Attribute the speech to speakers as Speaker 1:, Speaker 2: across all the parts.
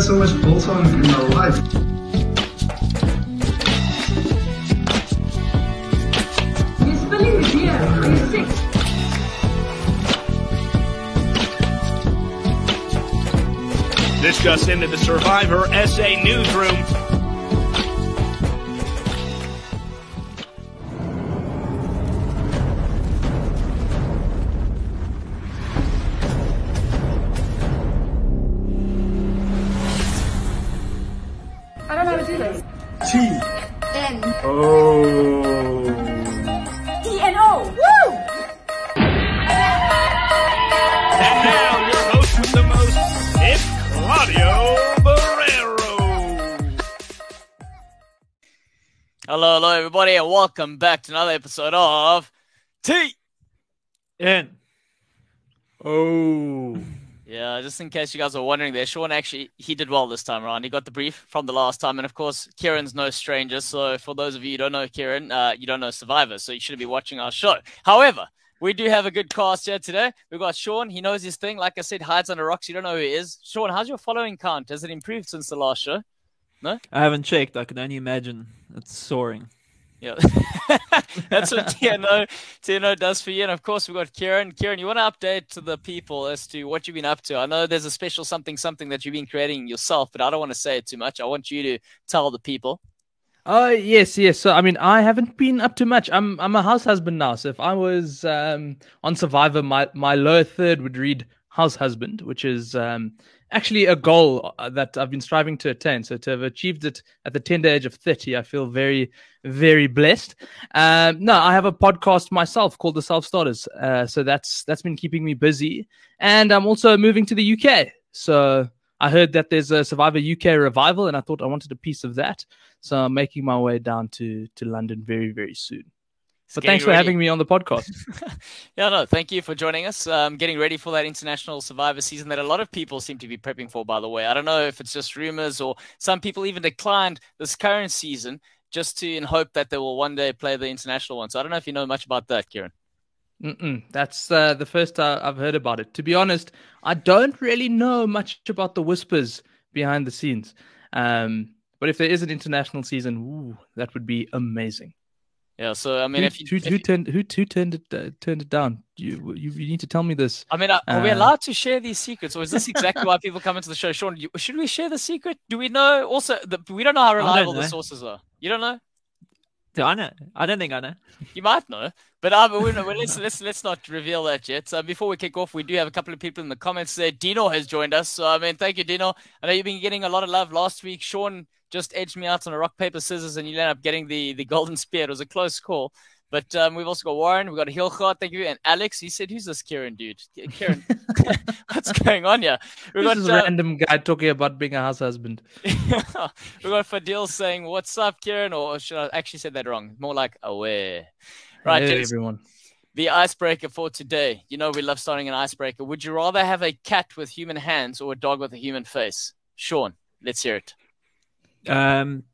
Speaker 1: had so much bolt-on in my life.
Speaker 2: You're spilling the beer. Are sick?
Speaker 3: This just into the Survivor SA newsroom.
Speaker 4: Welcome back to another episode of T.
Speaker 5: In.
Speaker 1: Oh.
Speaker 4: Yeah, just in case you guys are wondering there, Sean actually he did well this time around. He got the brief from the last time, and of course, Kiran's no stranger. So for those of you who don't know Kiran, uh, you don't know Survivor, so you shouldn't be watching our show. However, we do have a good cast here today. We've got Sean. He knows his thing. Like I said, hides under rocks. You don't know who he is. Sean, how's your following count? Has it improved since the last show? No?
Speaker 5: I haven't checked. I can only imagine. It's soaring.
Speaker 4: Yeah, that's what TNO TNO does for you. And of course, we've got Kiran. Kiran, you want to update to the people as to what you've been up to? I know there's a special something something that you've been creating yourself, but I don't want to say it too much. I want you to tell the people.
Speaker 6: Oh yes, yes. So I mean, I haven't been up to much. I'm I'm a house husband now. So if I was um, on Survivor, my my lower third would read house husband, which is um, actually a goal uh, that I've been striving to attain. So to have achieved it at the tender age of thirty, I feel very very blessed. Um, no, I have a podcast myself called the Self Starters. Uh, so that's that's been keeping me busy, and I'm also moving to the UK. So I heard that there's a Survivor UK revival, and I thought I wanted a piece of that. So I'm making my way down to to London very very soon. But thanks for
Speaker 4: ready.
Speaker 6: having me on the podcast.
Speaker 4: Yeah, no, thank you for joining us. Um, getting ready for that international survivor season that a lot of people seem to be prepping for, by the way. I don't know if it's just rumors or some people even declined this current season just to in hope that they will one day play the international one. So I don't know if you know much about that, Kiran.
Speaker 6: Mm-mm. That's uh, the first uh, I've heard about it. To be honest, I don't really know much about the whispers behind the scenes. Um, but if there is an international season, ooh, that would be amazing.
Speaker 4: Yeah, so I mean,
Speaker 6: who,
Speaker 4: if you,
Speaker 6: who,
Speaker 4: if
Speaker 6: who
Speaker 4: you-
Speaker 6: turned who, who turned it uh, turned it down? You, you you need to tell me this.
Speaker 4: I mean, are, are we
Speaker 6: Uh,
Speaker 4: allowed to share these secrets, or is this exactly why people come into the show? Sean, you, should we share the secret? Do we know? Also, the, we don't know how
Speaker 5: don't
Speaker 4: reliable the sources are. You don't know?
Speaker 5: Do I know? I don't think I know.
Speaker 4: You might know, but um, we well, let's let's let's not reveal that yet. Uh, before we kick off, we do have a couple of people in the comments there. Dino has joined us, so I mean, thank you, Dino. I know you've been getting a lot of love last week. Sean just edged me out on a rock paper scissors, and you end up getting the the golden spear. It was a close call. But um, we've also got Warren, we've got Hilchot, thank you, and Alex. He said, "Who's this Kiran dude? Kiran, what's going on here?" We've
Speaker 6: This
Speaker 4: got
Speaker 6: is a
Speaker 4: uh,
Speaker 6: random guy talking about being a house husband.
Speaker 4: we've got Fadil saying, "What's up, Kiran?" Or should I actually said that wrong? More like aware. Right,
Speaker 6: Hey, everyone.
Speaker 4: the icebreaker for today. You know we love starting an icebreaker. Would you rather have a cat with human hands or a dog with a human face? Sean, let's hear it.
Speaker 5: Um,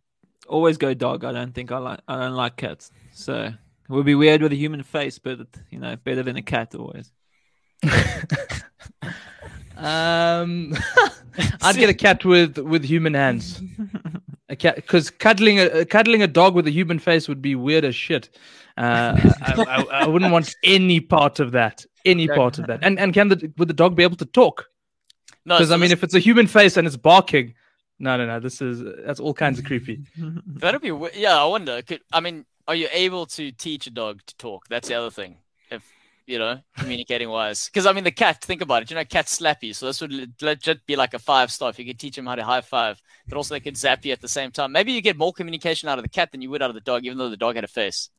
Speaker 5: always go dog. I don't think I like. I don't like cats. So it would be weird with a human face, but you know, better than a cat always.
Speaker 6: Um, I'd get a cat with with human hands. A cat, because cuddling a cuddling a dog with a human face would be weird as shit. Uh, I, I, I wouldn't want any part of that. Any part of that. And and can the would the dog be able to talk?
Speaker 4: No,
Speaker 6: Because
Speaker 4: so
Speaker 6: I mean,
Speaker 4: this-
Speaker 6: if it's a human face and it's barking, no, no, no. This is that's all kinds of creepy.
Speaker 4: that'd be yeah. I wonder. Could, I mean, are you able to teach a dog to talk? That's the other thing. If you know, communicating wise, because I mean, the cat. Think about it. You know, cats slap you, so this would le- legit be like a five star if you could teach them how to high five, but also they could zap you at the same time. Maybe you get more communication out of the cat than you would out of the dog, even though the dog had a face.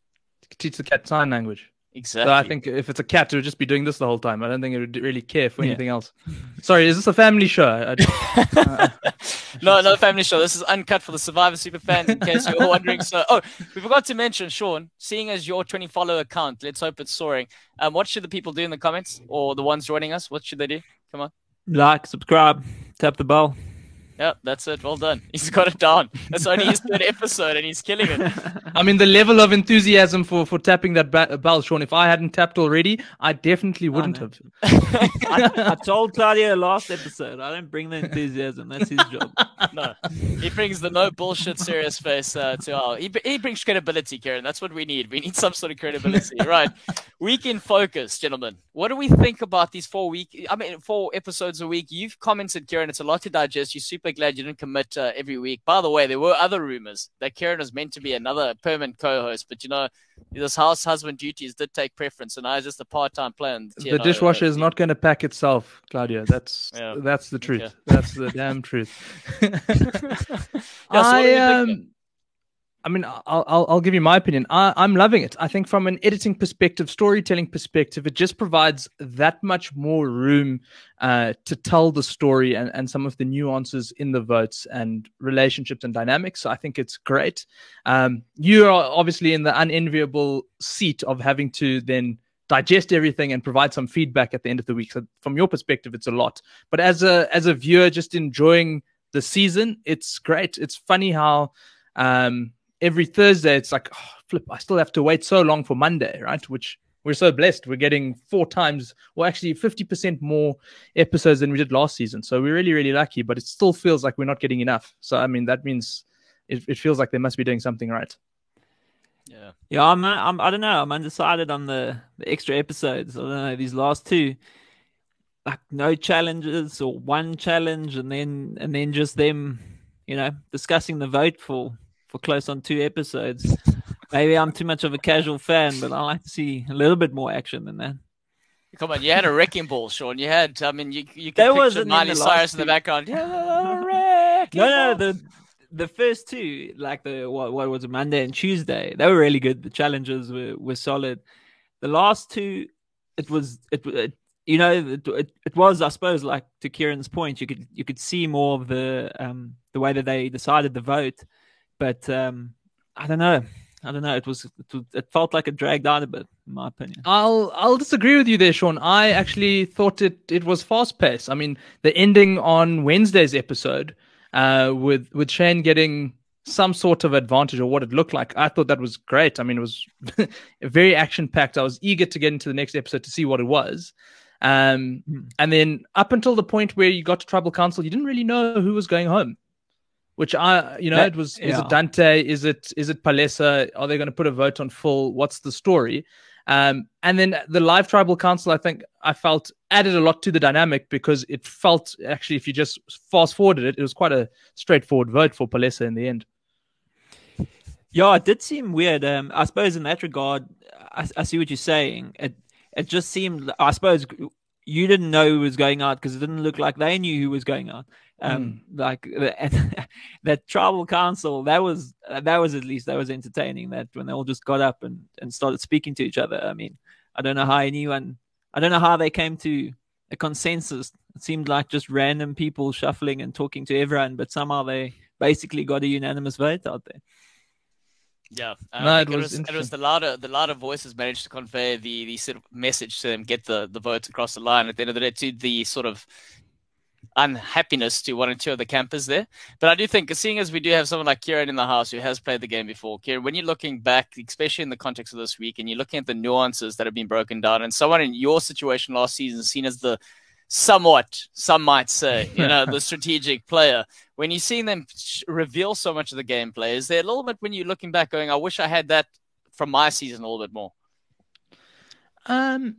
Speaker 6: Teach the cat sign language.
Speaker 4: Exactly.
Speaker 6: So I think if it's a cat, it would just be doing this the whole time. I don't think it would really care for
Speaker 5: Yeah.
Speaker 6: anything else. Sorry, is this a family show? I,
Speaker 4: no, no family show. This is uncut for the Survivor super fans, in case you're wondering. So, oh, we forgot to mention, Sean. Seeing as your 20 follow account, let's hope it's soaring. Um, what should the people do in the comments, or the ones joining us? What should they do? Come on.
Speaker 5: like, subscribe, tap the bell.
Speaker 4: Yep, that's it. Well done. He's got it down. That's only his third episode, and he's killing it.
Speaker 6: I mean, the level of enthusiasm for, for tapping that ba- bell, Sean, if I hadn't tapped already, I definitely wouldn't
Speaker 5: know.
Speaker 6: have.
Speaker 5: I, I told Claudio last episode, I don't bring the enthusiasm. That's his job.
Speaker 4: No, he brings the no bullshit serious face uh, to our. He, he brings credibility, Karen. That's what we need. We need some sort of credibility, right? Week in focus, gentlemen. What do we think about these four week? I mean, four episodes a week. You've commented, Karen. It's a lot to digest. You're super glad you didn't commit uh, every week. By the way, there were other rumors that Karen was meant to be another permanent co-host, but you know, this house husband duties did take preference, and I was just a part-time player. in
Speaker 6: The
Speaker 4: TNO,
Speaker 6: dishwasher
Speaker 4: uh,
Speaker 6: is not going to pack itself, Claudia. That's
Speaker 4: Yeah.
Speaker 6: that's the truth.
Speaker 4: Okay.
Speaker 6: That's the damn truth.
Speaker 4: Yeah, so
Speaker 6: I
Speaker 4: do
Speaker 6: um,
Speaker 4: then?
Speaker 6: I mean, I'll, I'll I'll give you my opinion. I, I'm loving it. I think from an editing perspective, storytelling perspective, it just provides that much more room uh, to tell the story and, and some of the nuances in the votes and relationships and dynamics. So I think it's great. Um, you are obviously in the unenviable seat of having to then digest everything and provide some feedback at the end of the week. So from your perspective, it's a lot. But as a as a viewer, just enjoying the season, it's great. It's funny how um, every Thursday it's like, oh, flip, I still have to wait so long for Monday, right? Which we're so blessed. We're getting four times, well, actually 50% more episodes than we did last season. So we're really, really lucky, but it still feels like we're not getting enough. So, I mean, that means it, it feels like they must be doing something right.
Speaker 4: Yeah.
Speaker 5: Yeah, I'm, I'm. I don't know. I'm undecided on the, the extra episodes. I don't know these last two, like no challenges or one challenge, and then and then just them, you know, discussing the vote for for close on two episodes. Maybe I'm too much of a casual fan, but I like to see a little bit more action than that.
Speaker 4: Come on, you had a wrecking ball, Sean. You had, I mean, you you could
Speaker 5: There
Speaker 4: picture Miley Cyrus in the background.
Speaker 5: No, no, the the first two, like the what, what was it, Monday and Tuesday, they were really good. The challenges were, were solid. The last two, it was it, it you know it, it, it was I suppose like to Kiran's point, you could you could see more of the um the way that they decided the vote, but um I don't know, I don't know. It was it, was, it felt like it dragged out a bit, in my opinion.
Speaker 6: I'll I'll disagree with you there, Sean. I actually thought it it was fast paced. I mean, the ending on Wednesday's episode, uh, with with Shane getting some sort of advantage or what it looked like, I thought that was great. I mean, it was very action packed. I was eager to get into the next episode to see what it was. Um,
Speaker 5: Hmm.
Speaker 6: and then up until the point where you got to Tribal Council, you didn't really know who was going home. Which I, you know,
Speaker 5: That-
Speaker 6: it was. Is it Dante? Is it is it Palesa? Are they going to put a vote on Phil? What's the story? Um, and then the live tribal council, I think I felt added a lot to the dynamic because it felt actually, if you just fast forwarded it, it was quite a straightforward vote for Palesa in the end.
Speaker 5: Yeah, it did seem weird. Um, I suppose in that regard, I, I see what you're saying. It it just seemed. I suppose you didn't know who was going out because it didn't look like they knew who was going out. Um, mm. like the- that tribal council, that was uh, that was at least that was entertaining. That when they all just got up and and started speaking to each other. I mean, I don't know how anyone. I don't know how they came to a consensus. It seemed like just random people shuffling and talking to everyone, but somehow they basically got a unanimous vote out there.
Speaker 4: Yeah, I
Speaker 6: No,
Speaker 4: think
Speaker 6: it
Speaker 4: it
Speaker 6: was
Speaker 4: was, it was
Speaker 6: interesting.
Speaker 4: the louder the louder voices managed to convey the the sort of message to them, get the the votes across the line. At the end of the day, to the sort of unhappiness to one or two of the campers there. But I do think, seeing as we do have someone like Kiran in the house who has played the game before, Kiran, when you're looking back, especially in the context of this week, and you're looking at the nuances that have been broken down, and someone in your situation last season seen as the somewhat, some might say, you know, the strategic player. When you're seeing them reveal so much of the gameplay, is there a little bit when you're looking back going, I wish I had that from my season a little bit more?
Speaker 6: Um,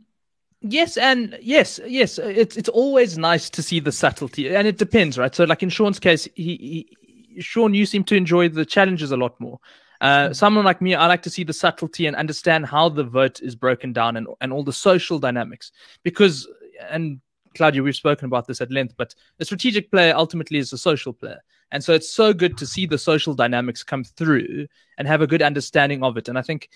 Speaker 6: yes, and yes, yes. It's it's always nice to see the subtlety, and it depends, right? So, like in Sean's case, he, he Sean, you seem to enjoy the challenges a lot more. Uh, someone like me, I like to see the subtlety and understand how the vote is broken down and and all the social dynamics. Because, and Claudia, we've spoken about this at length, but a strategic player ultimately is a social player. And so it's so good to see the social dynamics come through and have a good understanding of it. And I think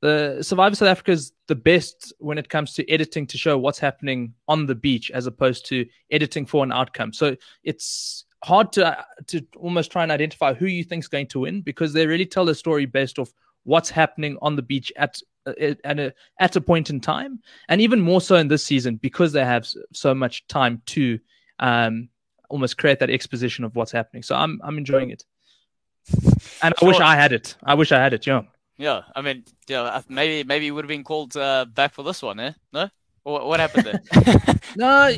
Speaker 6: the Survivor South Africa is the best when it comes to editing to show what's happening on the beach as opposed to editing for an outcome. So it's hard to to almost try and identify who you think is going to win because they really tell a story based off what's happening on the beach at at a at a point in time, and even more so in this season because they have so much time to um almost create that exposition of what's happening. So I'm I'm enjoying it, and I wish I had it. I wish I had it. Yeah.
Speaker 4: Yeah, I mean, yeah, maybe maybe he would have been called uh, back for this one, eh? No, or what happened there?
Speaker 6: No,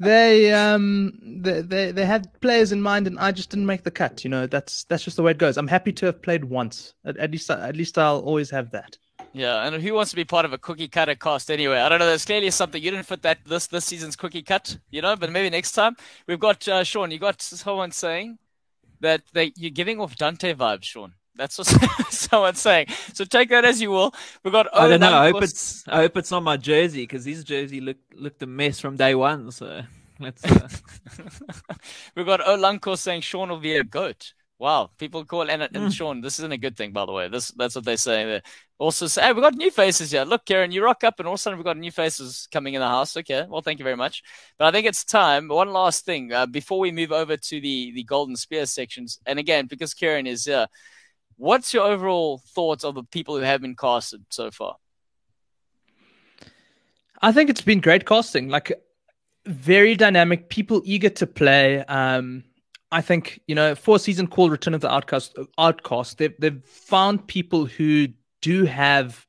Speaker 6: they um they, they they had players in mind, and I just didn't make the cut. You know, that's that's just the way it goes. I'm happy to have played once. At, at least at least I'll always have that.
Speaker 4: yeah, and who wants to be part of a cookie cutter cast anyway? I don't know. There's clearly something you didn't fit that this this season's cookie cut, you know. But maybe next time we've got uh, Sean. You got someone saying that they you're giving off Dante vibes, Sean. That's what someone's saying. So take that as you will. We've got.
Speaker 5: I don't know. I hope it's I hope it's not my jersey because his jersey looked looked a mess from day one. So let's. Uh,
Speaker 4: We've got Olankor saying Sean will be a goat. Wow, people call and, and
Speaker 5: Hmm.
Speaker 4: Sean. This isn't a good thing, by the way. This that's what they say there. Also, say, hey, we got new faces here. Look, Karen, you rock up, and all of a sudden we've got new faces coming in the house. Okay, well, thank you very much. But I think it's time. One last thing uh, before we move over to the the Golden Spear sections, and again, because Karen is here, what's your overall thoughts of the people who have been casted so far?
Speaker 6: I think it's been great casting. Like very dynamic, people eager to play. Um, I think you know, four season called Return of the Outcast. Outcast. They've they've found people who do have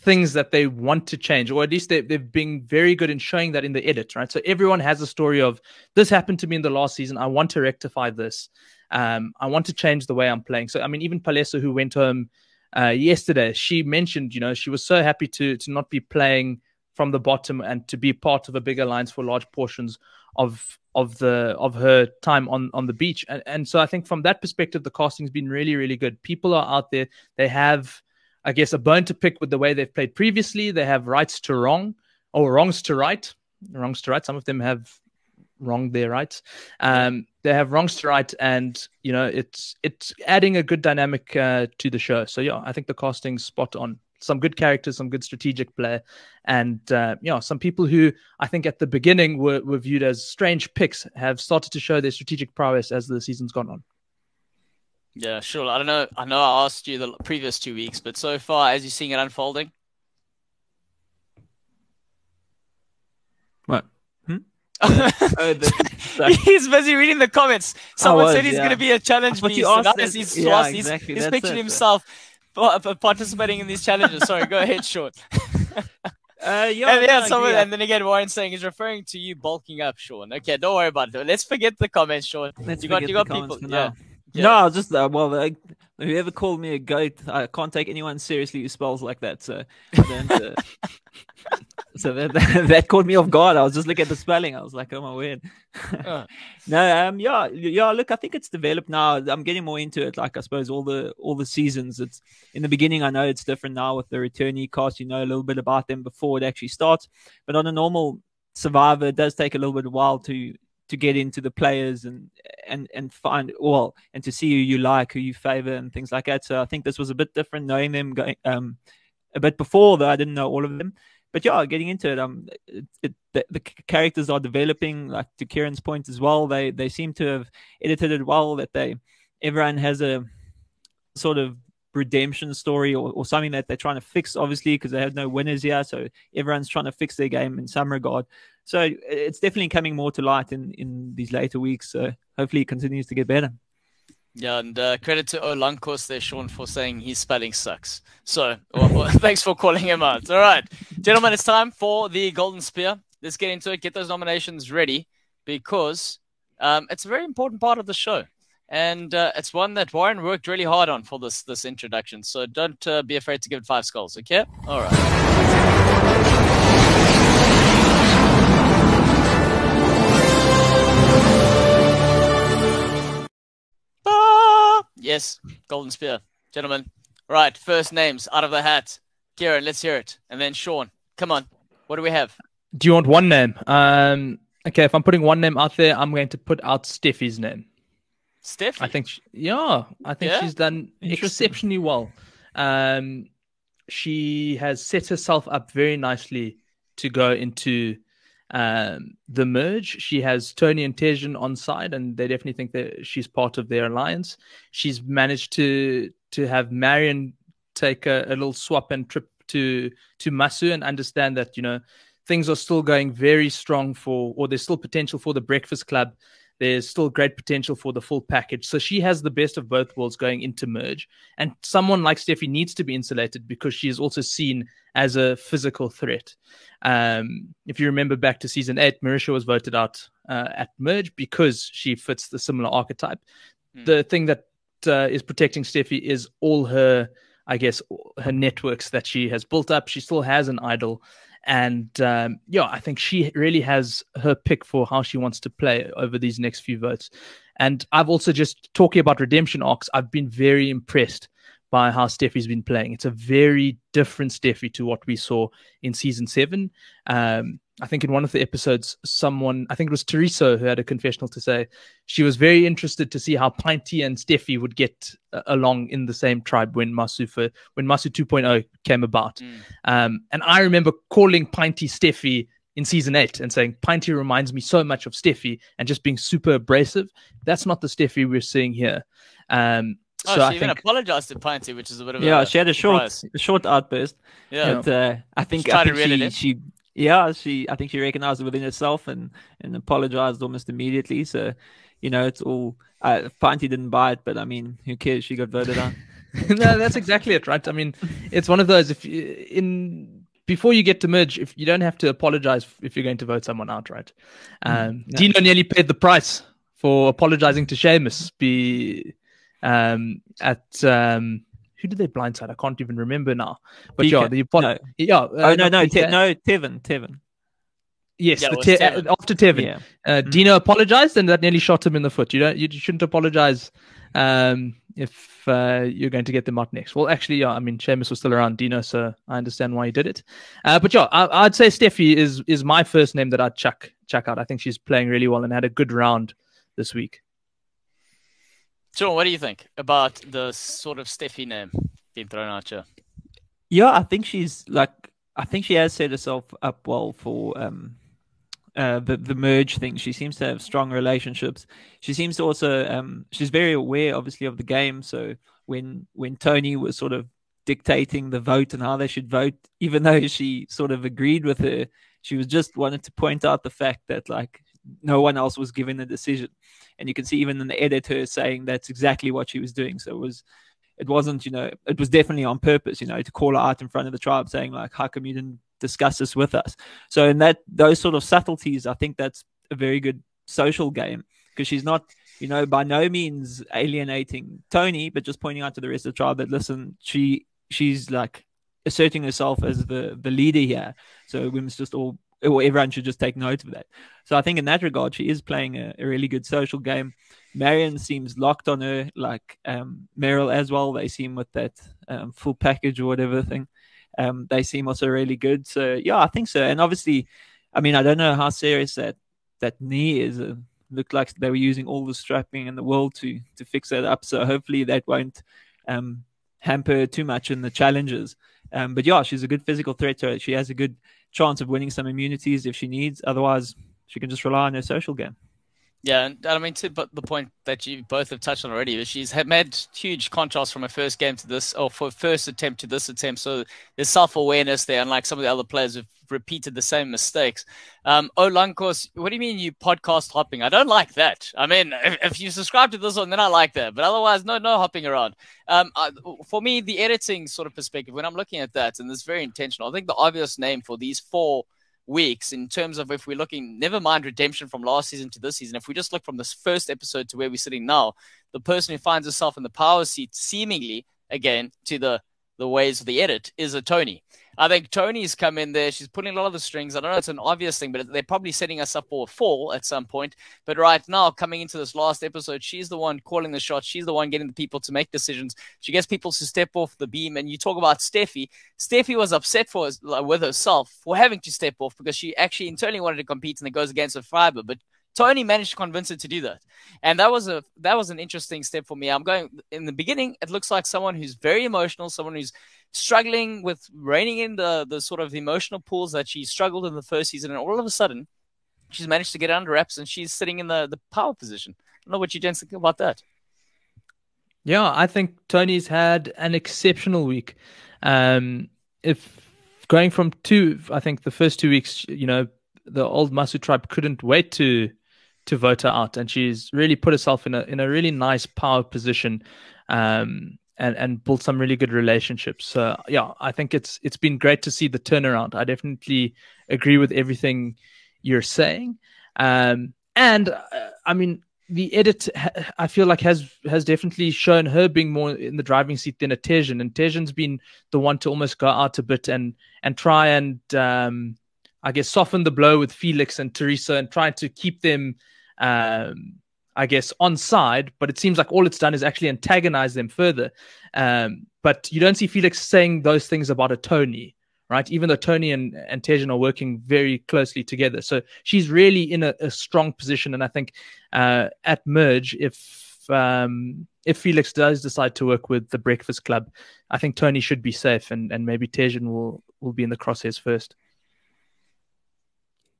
Speaker 6: things that they want to change, or at least they, they've been very good in showing that in the edit, right? So everyone has a story of this happened to me in the last season. I want to rectify this. Um, I want to change the way I'm playing. So I mean, even Palesa, who went home uh, yesterday, she mentioned, you know, she was so happy to to not be playing from the bottom and to be part of a big alliance for large portions of of the of her time on on the beach. And, and so i think from that perspective the casting's been really really good. People are out there. They have i guess a bone to pick with the way they've played previously. They have rights to wrong or wrongs to right. Wrongs to right. Some of them have wronged their rights. Um they have wrongs to right and you know it's it's adding a good dynamic uh, to the show so yeah i think the casting's spot on some good characters, some good strategic play, and uh, you know some people who I think at the beginning were, were viewed as strange picks have started to show their strategic prowess as the season's gone on.
Speaker 4: Yeah, sure. I don't know. I know I asked you the previous two weeks, but so far, as you're seeing it unfolding,
Speaker 5: what?
Speaker 4: Oh,
Speaker 5: Oh, the,
Speaker 4: he's busy reading the comments. Someone
Speaker 5: was,
Speaker 4: said he's
Speaker 5: yeah.
Speaker 4: going to be a challenge beast. So
Speaker 5: asked
Speaker 4: now
Speaker 5: that-
Speaker 4: he's,
Speaker 5: yeah,
Speaker 4: lost. He's,
Speaker 5: exactly,
Speaker 4: he's
Speaker 5: that's
Speaker 4: picturing
Speaker 5: it.
Speaker 4: himself pa- participating in these challenges. Sorry, go ahead, Sean.
Speaker 5: Uh, yeah,
Speaker 4: and, yeah, someone, and then again, Warren saying he's referring to you bulking up, Sean. Okay, don't worry about it. Let's forget the comments, Sean.
Speaker 5: Let's
Speaker 4: you got, you got people. Yeah.
Speaker 5: now.
Speaker 4: Yeah.
Speaker 5: No, I was just uh, well, like, whoever called me a goat, I can't take anyone seriously who spells like that. So, then, uh, so that, that caught me off guard. I was just looking at the spelling. I was like, oh my word.
Speaker 4: Uh.
Speaker 5: no, um, yeah, yeah. Look, I think it's developed now. I'm getting more into it. Like I suppose all the all the seasons. It's in the beginning. I know it's different now with the returnee cast. You know a little bit about them before it actually starts. But on a normal Survivor, it does take a little bit of while to to get into the players and and and find well and to see who you like, who you favor, and things like that. So I think this was a bit different knowing them going um a bit before though I didn't know all of them. But yeah, getting into it, um, it, it, the, the characters are developing. Like to Kiran's point as well, they they seem to have edited it well. That they everyone has a sort of redemption story or, or something that they're trying to fix, obviously, because they have no winners here. So everyone's trying to fix their game in some regard. So it's definitely coming more to light in, in these later weeks. So hopefully it continues to get better.
Speaker 4: Yeah, and uh, credit to Olankos there, Sean, for saying his spelling sucks. So, well, well, thanks for calling him out. All right, gentlemen, it's time for the Golden Spear. Let's get into it. Get those nominations ready because um, it's a very important part of the show, and uh, it's one that Warren worked really hard on for this this introduction. So don't uh, be afraid to give it five skulls. Okay? All right. Yes, Golden Spear. Gentlemen. Right, first names out of the hat. Kieran, let's hear it. And then Sean. Come on. What do we have?
Speaker 6: Do you want one name? Um, okay, if I'm putting one name out there, I'm going to put out Steffi's name.
Speaker 4: Steph?
Speaker 6: I think, she, yeah, I think
Speaker 4: Yeah?
Speaker 6: she's done exceptionally well. Um, she has set herself up very nicely to go into um, the merge. She has Tony and Tejan on side, and they definitely think that she's part of their alliance. She's managed to to have Marion take a, a little swap and trip to to Masu and understand that you know things are still going very strong for, or there's still potential for the Breakfast Club. There's still great potential for the full package. So she has the best of both worlds going into merge. And someone like Steffi needs to be insulated because she is also seen as a physical threat. Um, if you remember back to season eight, Marisha was voted out uh, at merge because she fits the similar archetype. The thing that uh, is protecting Steffi is all her, I guess, her networks that she has built up. She still has an idol. And um, yeah, I think she really has her pick for how she wants to play over these next few votes. And I've also just talking about redemption arcs, I've been very impressed by how Steffi's been playing. It's a very different Steffi to what we saw in season seven. Um, I think in one of the episodes, someone, I think it was Teresa, who had a confessional to say she was very interested to see how Pinty and Steffi would get uh, along in the same tribe when Masu for, when Masu 2.0 came about. Um, and I remember calling Pinty Steffi in season eight and saying Pinty reminds me so much of Steffi and just being super abrasive. That's not the Steffi we're seeing here. Um,
Speaker 4: Oh,
Speaker 6: so
Speaker 4: she
Speaker 6: I
Speaker 4: even
Speaker 6: think
Speaker 4: apologized to Pinty, which is a bit of a
Speaker 5: Yeah,
Speaker 4: a
Speaker 5: she had a short,
Speaker 4: surprise.
Speaker 5: a short outburst.
Speaker 4: Yeah.
Speaker 5: But uh, I think,
Speaker 4: She
Speaker 5: I think
Speaker 4: reel
Speaker 5: she, she, yeah, she, I think she recognized it within herself and and apologized almost immediately. So, you know, it's all. Uh, Pinty didn't buy it, but I mean, who cares? She got voted out.
Speaker 6: no, that's exactly it, right? I mean, it's one of those. If you, in before you get to merge, if you don't have to apologize if you're going to vote someone out, right? Um, Dino nearly paid the price for apologizing to Seamus. Be um, at um, who did they blindside? I can't even remember now. But
Speaker 5: Pika.
Speaker 6: yeah, the apo-
Speaker 5: No.
Speaker 6: yeah.
Speaker 5: oh
Speaker 6: uh,
Speaker 5: no, no,
Speaker 6: Pika.
Speaker 5: Te- no, Tevin, Tevin.
Speaker 6: Yes,
Speaker 4: Yeah,
Speaker 6: the te-
Speaker 4: Tevin.
Speaker 6: uh, after Tevin,
Speaker 5: Yeah.
Speaker 6: uh, Dino apologized, and that nearly shot him in the foot. You don't, you shouldn't apologize um, if uh, you're going to get them out next. Well, actually, yeah, I mean, Seamus was still around Dino, so I understand why he did it. Uh, but yeah, I, I'd say Steffi is is my first name that I'd chuck chuck out. I think she's playing really well and had a good round this week.
Speaker 4: Sean, what do you think about the sort of Steffi name being thrown out here?
Speaker 5: Yeah, I think she's like I think she has set herself up well for um uh the the merge thing. She seems to have strong relationships. She seems to also um she's very aware obviously of the game. So when when Tony was sort of dictating the vote and how they should vote, even though she sort of agreed with her, she was just wanted to point out the fact that like no one else was given the decision. And you can see even an editor saying that's exactly what she was doing. So it was it wasn't, you know, it was definitely on purpose, you know, to call her out in front of the tribe saying like, how come you didn't discuss this with us? So in that, those sort of subtleties, I think that's a very good social game because she's not, you know, by no means alienating Tony, but just pointing out to the rest of the tribe that, listen, she, she's like asserting herself as the, the leader here. So we must just all, everyone should just take note of that. So I think in that regard, she is playing a, a really good social game. Marion seems locked on her, like um, Meryl as well. They seem with that um, full package or whatever thing. Um, they seem also really good. So yeah, I think so. And obviously, I mean, I don't know how serious that that knee is. Uh, looked like they were using all the strapping in the world to to fix that up. So hopefully that won't um, hamper too much in the challenges. Um, but yeah, she's a good physical threat to her. She has a good chance of winning some immunities if she needs. Otherwise, she can just rely on her social game.
Speaker 4: Yeah, and I mean, to but the point that you both have touched on already, is she's had made huge contrast from her first game to this, or for first attempt to this attempt. So there's self awareness there, unlike some of the other players who've repeated the same mistakes. Um, oh, Lunkos, what do you mean you podcast hopping? I don't like that. I mean, if, if you subscribe to this one, then I like that, but otherwise, no, no hopping around. Um, I, for me, the editing sort of perspective, when I'm looking at that, and it's very intentional, I think the obvious name for these four weeks in terms of if we're looking, never mind redemption from last season to this season, if we just look from this first episode to where we're sitting now, the person who finds herself in the power seat, seemingly again to the the ways of the edit, is a Tony. I think Tony's come in there. She's pulling a lot of the strings. I don't know it's an obvious thing, but they're probably setting us up for a fall at some point. But right now, coming into this last episode, she's the one calling the shots. She's the one getting the people to make decisions. She gets people to step off the beam. And you talk about Steffi. Steffi was upset for with herself for having to step off because she actually internally wanted to compete and it goes against her fiber. But Tony managed to convince her to do that, and that was a that was an interesting step for me. I'm going in the beginning. It looks like someone who's very emotional, someone who's struggling with reining in the the sort of emotional pools that she struggled in the first season, and all of a sudden, she's managed to get under wraps, and she's sitting in the the power position. I don't know what you gents think about that.
Speaker 6: Yeah, I think Tony's had an exceptional week. Um, if going from two, I think the first two weeks, you know, the old Masu tribe couldn't wait to to vote her out, and she's really put herself in a in a really nice power position. Um, and, and built some really good relationships. So yeah, I think it's it's been great to see the turnaround. I definitely agree with everything you're saying. Um, and uh, I mean, the edit I feel like has has definitely shown her being more in the driving seat than a Tejan, and Tejan's been the one to almost go out a bit and and try and um, I guess soften the blow with Felix and Teresa and try to keep them um, I guess, on side, but it seems like all it's done is actually antagonize them further. Um, but you don't see Felix saying those things about a Tony, right? Even though Tony and, and Tejan are working very closely together. So she's really in a, a strong position. And I think uh, at Merge, if um, if Felix does decide to work with the Breakfast Club, I think Tony should be safe and, and maybe Tejan will, will be in the crosshairs first.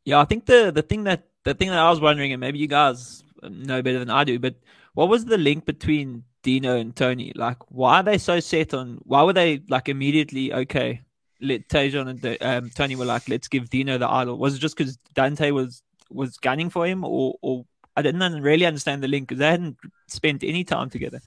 Speaker 5: Yeah, I think the the thing that the thing that I was wondering, and maybe you guys know better than I do, but what was the link between Dino and Tony? Like, why are they so set on? Why were they like immediately okay? Let Tejan and um, Tony were like, let's give Dino the idol. Was it just because Dante was was gunning for him, or or I didn't really understand the link because they hadn't spent any time together.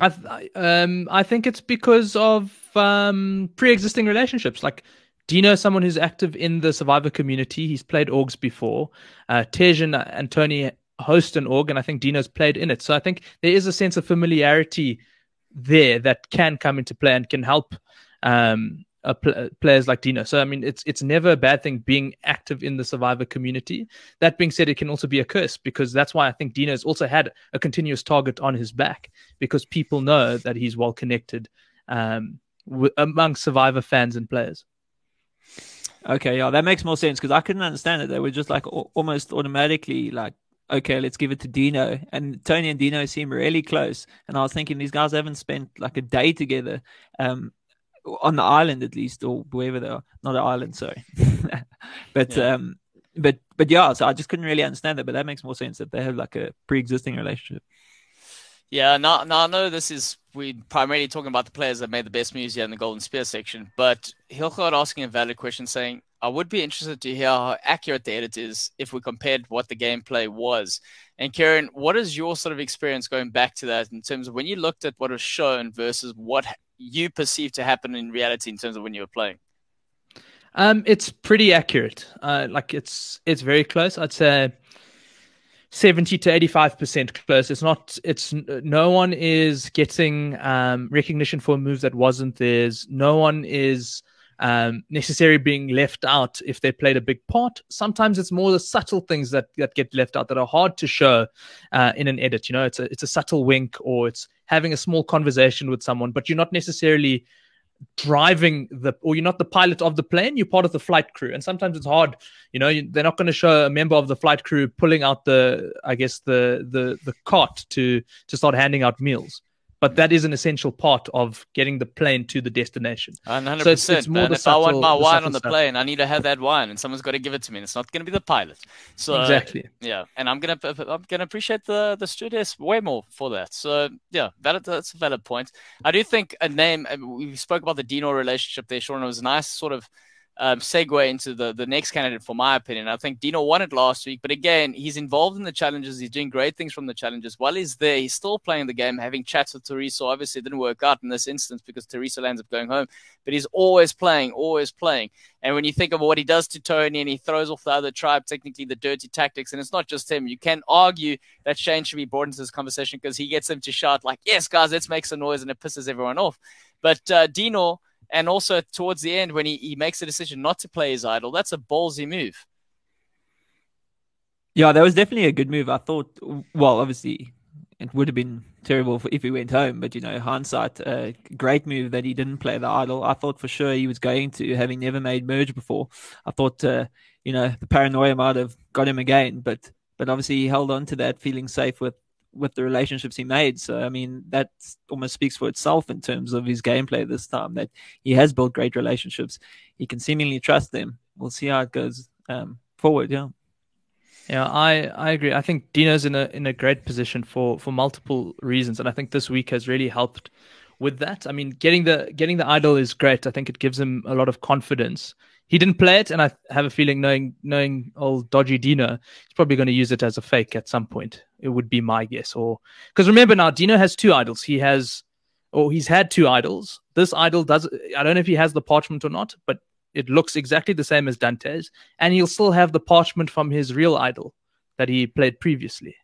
Speaker 6: I th- um I think it's because of um pre-existing relationships. Like Dino is someone who's active in the Survivor community. He's played orgs before. Uh, and Tony host an org, and I think Dino's played in it. So I think there is a sense of familiarity there that can come into play and can help um, pl- players like Dino. So I mean, it's it's never a bad thing being active in the Survivor community. That being said, it can also be a curse because that's why I think Dino's also had a continuous target on his back because people know that he's well connected um, w- among Survivor fans and players.
Speaker 5: Okay, yeah, that makes more sense because I couldn't understand it. They were just like almost automatically like, okay, let's give it to Dino. And Tony and Dino seem really close. And I was thinking these guys haven't spent like a day together, um, on the island at least, or wherever they are. Not the island, sorry. but
Speaker 4: Yeah.
Speaker 5: um, but but yeah, so I just couldn't really understand that. But that makes more sense that they have like a pre-existing relationship.
Speaker 4: Yeah, now, now I know this is we primarily talking about the players that made the best moves here in the Golden Spear section, but Hilgard asking a valid question saying, I would be interested to hear how accurate the edit is if we compared what the gameplay was. And Karen, what is your sort of experience going back to that in terms of when you looked at what was shown versus what you perceived to happen in reality in terms of when you were playing?
Speaker 6: Um, it's pretty accurate. Uh, like it's it's very close. I'd say seventy to eighty-five percent close. It's not. It's no one is getting um, recognition for a move that wasn't theirs. No one is um, necessarily being left out if they played a big part. Sometimes it's more the subtle things that that get left out that are hard to show uh, in an edit. You know, it's a it's a subtle wink or it's having a small conversation with someone, but you're not necessarily driving the or you're not the pilot of the plane you're part of the flight crew. And sometimes it's hard you know you, they're not going to show a member of the flight crew pulling out the i guess the the the cart to to start handing out meals but that is an essential part of getting the plane to the destination
Speaker 4: One hundred
Speaker 6: So it's- it's more the
Speaker 4: if I want my wine
Speaker 6: subtle
Speaker 4: on the
Speaker 6: stuff.
Speaker 4: plane, I need to have that wine, and someone's got to give it to me. And it's not going to be the pilot. So
Speaker 6: exactly
Speaker 4: yeah, and I'm gonna I'm gonna appreciate the the stewardess way more for that. So yeah, valid, that's a valid point. I do think a name. We spoke about the Dino relationship there, Sean. It was a nice sort of um, segue into the the next candidate, for my opinion. I think Dino won it last week, but again, he's involved in the challenges. He's doing great things from the challenges. While he's there, he's still playing the game, having chats with Teresa. Obviously, it didn't work out in this instance because Teresa ends up going home, but he's always playing, always playing. And when you think of what he does to Tony and he throws off the other tribe, technically the dirty tactics, and it's not just him. You can argue that Shane should be brought into this conversation because he gets them to shout like, "Yes, guys, let's make some noise," and it pisses everyone off. But uh, Dino, and also towards the end when he, he makes a decision not to play his idol, that's a ballsy move.
Speaker 5: Yeah, that was definitely a good move. I thought, well, obviously, it would have been terrible if he went home, but you know, hindsight, a great move that he didn't play the idol. I thought for sure he was going to, having never made merge before. I thought, uh, you know, the paranoia might have got him again, but but obviously he held on to that, feeling safe with with the relationships he made. So I mean, that almost speaks for itself in terms of his gameplay this time. That he has built great relationships. He can seemingly trust them. We'll see how it goes um, forward. Yeah.
Speaker 6: Yeah, I, I agree. I think Dino's in a in a great position for for multiple reasons, and I think this week has really helped with that. I mean, getting the getting the idol is great. I think it gives him a lot of confidence. he didn't play it, and I have a feeling knowing knowing old dodgy Dino, he's probably going to use it as a fake at some point. It would be my guess, or because remember now Dino has two idols. He has, or he's had two idols. This idol does. I don't know if he has the parchment or not, but it looks exactly the same as Dante's, and he'll still have the parchment from his real idol that he played previously.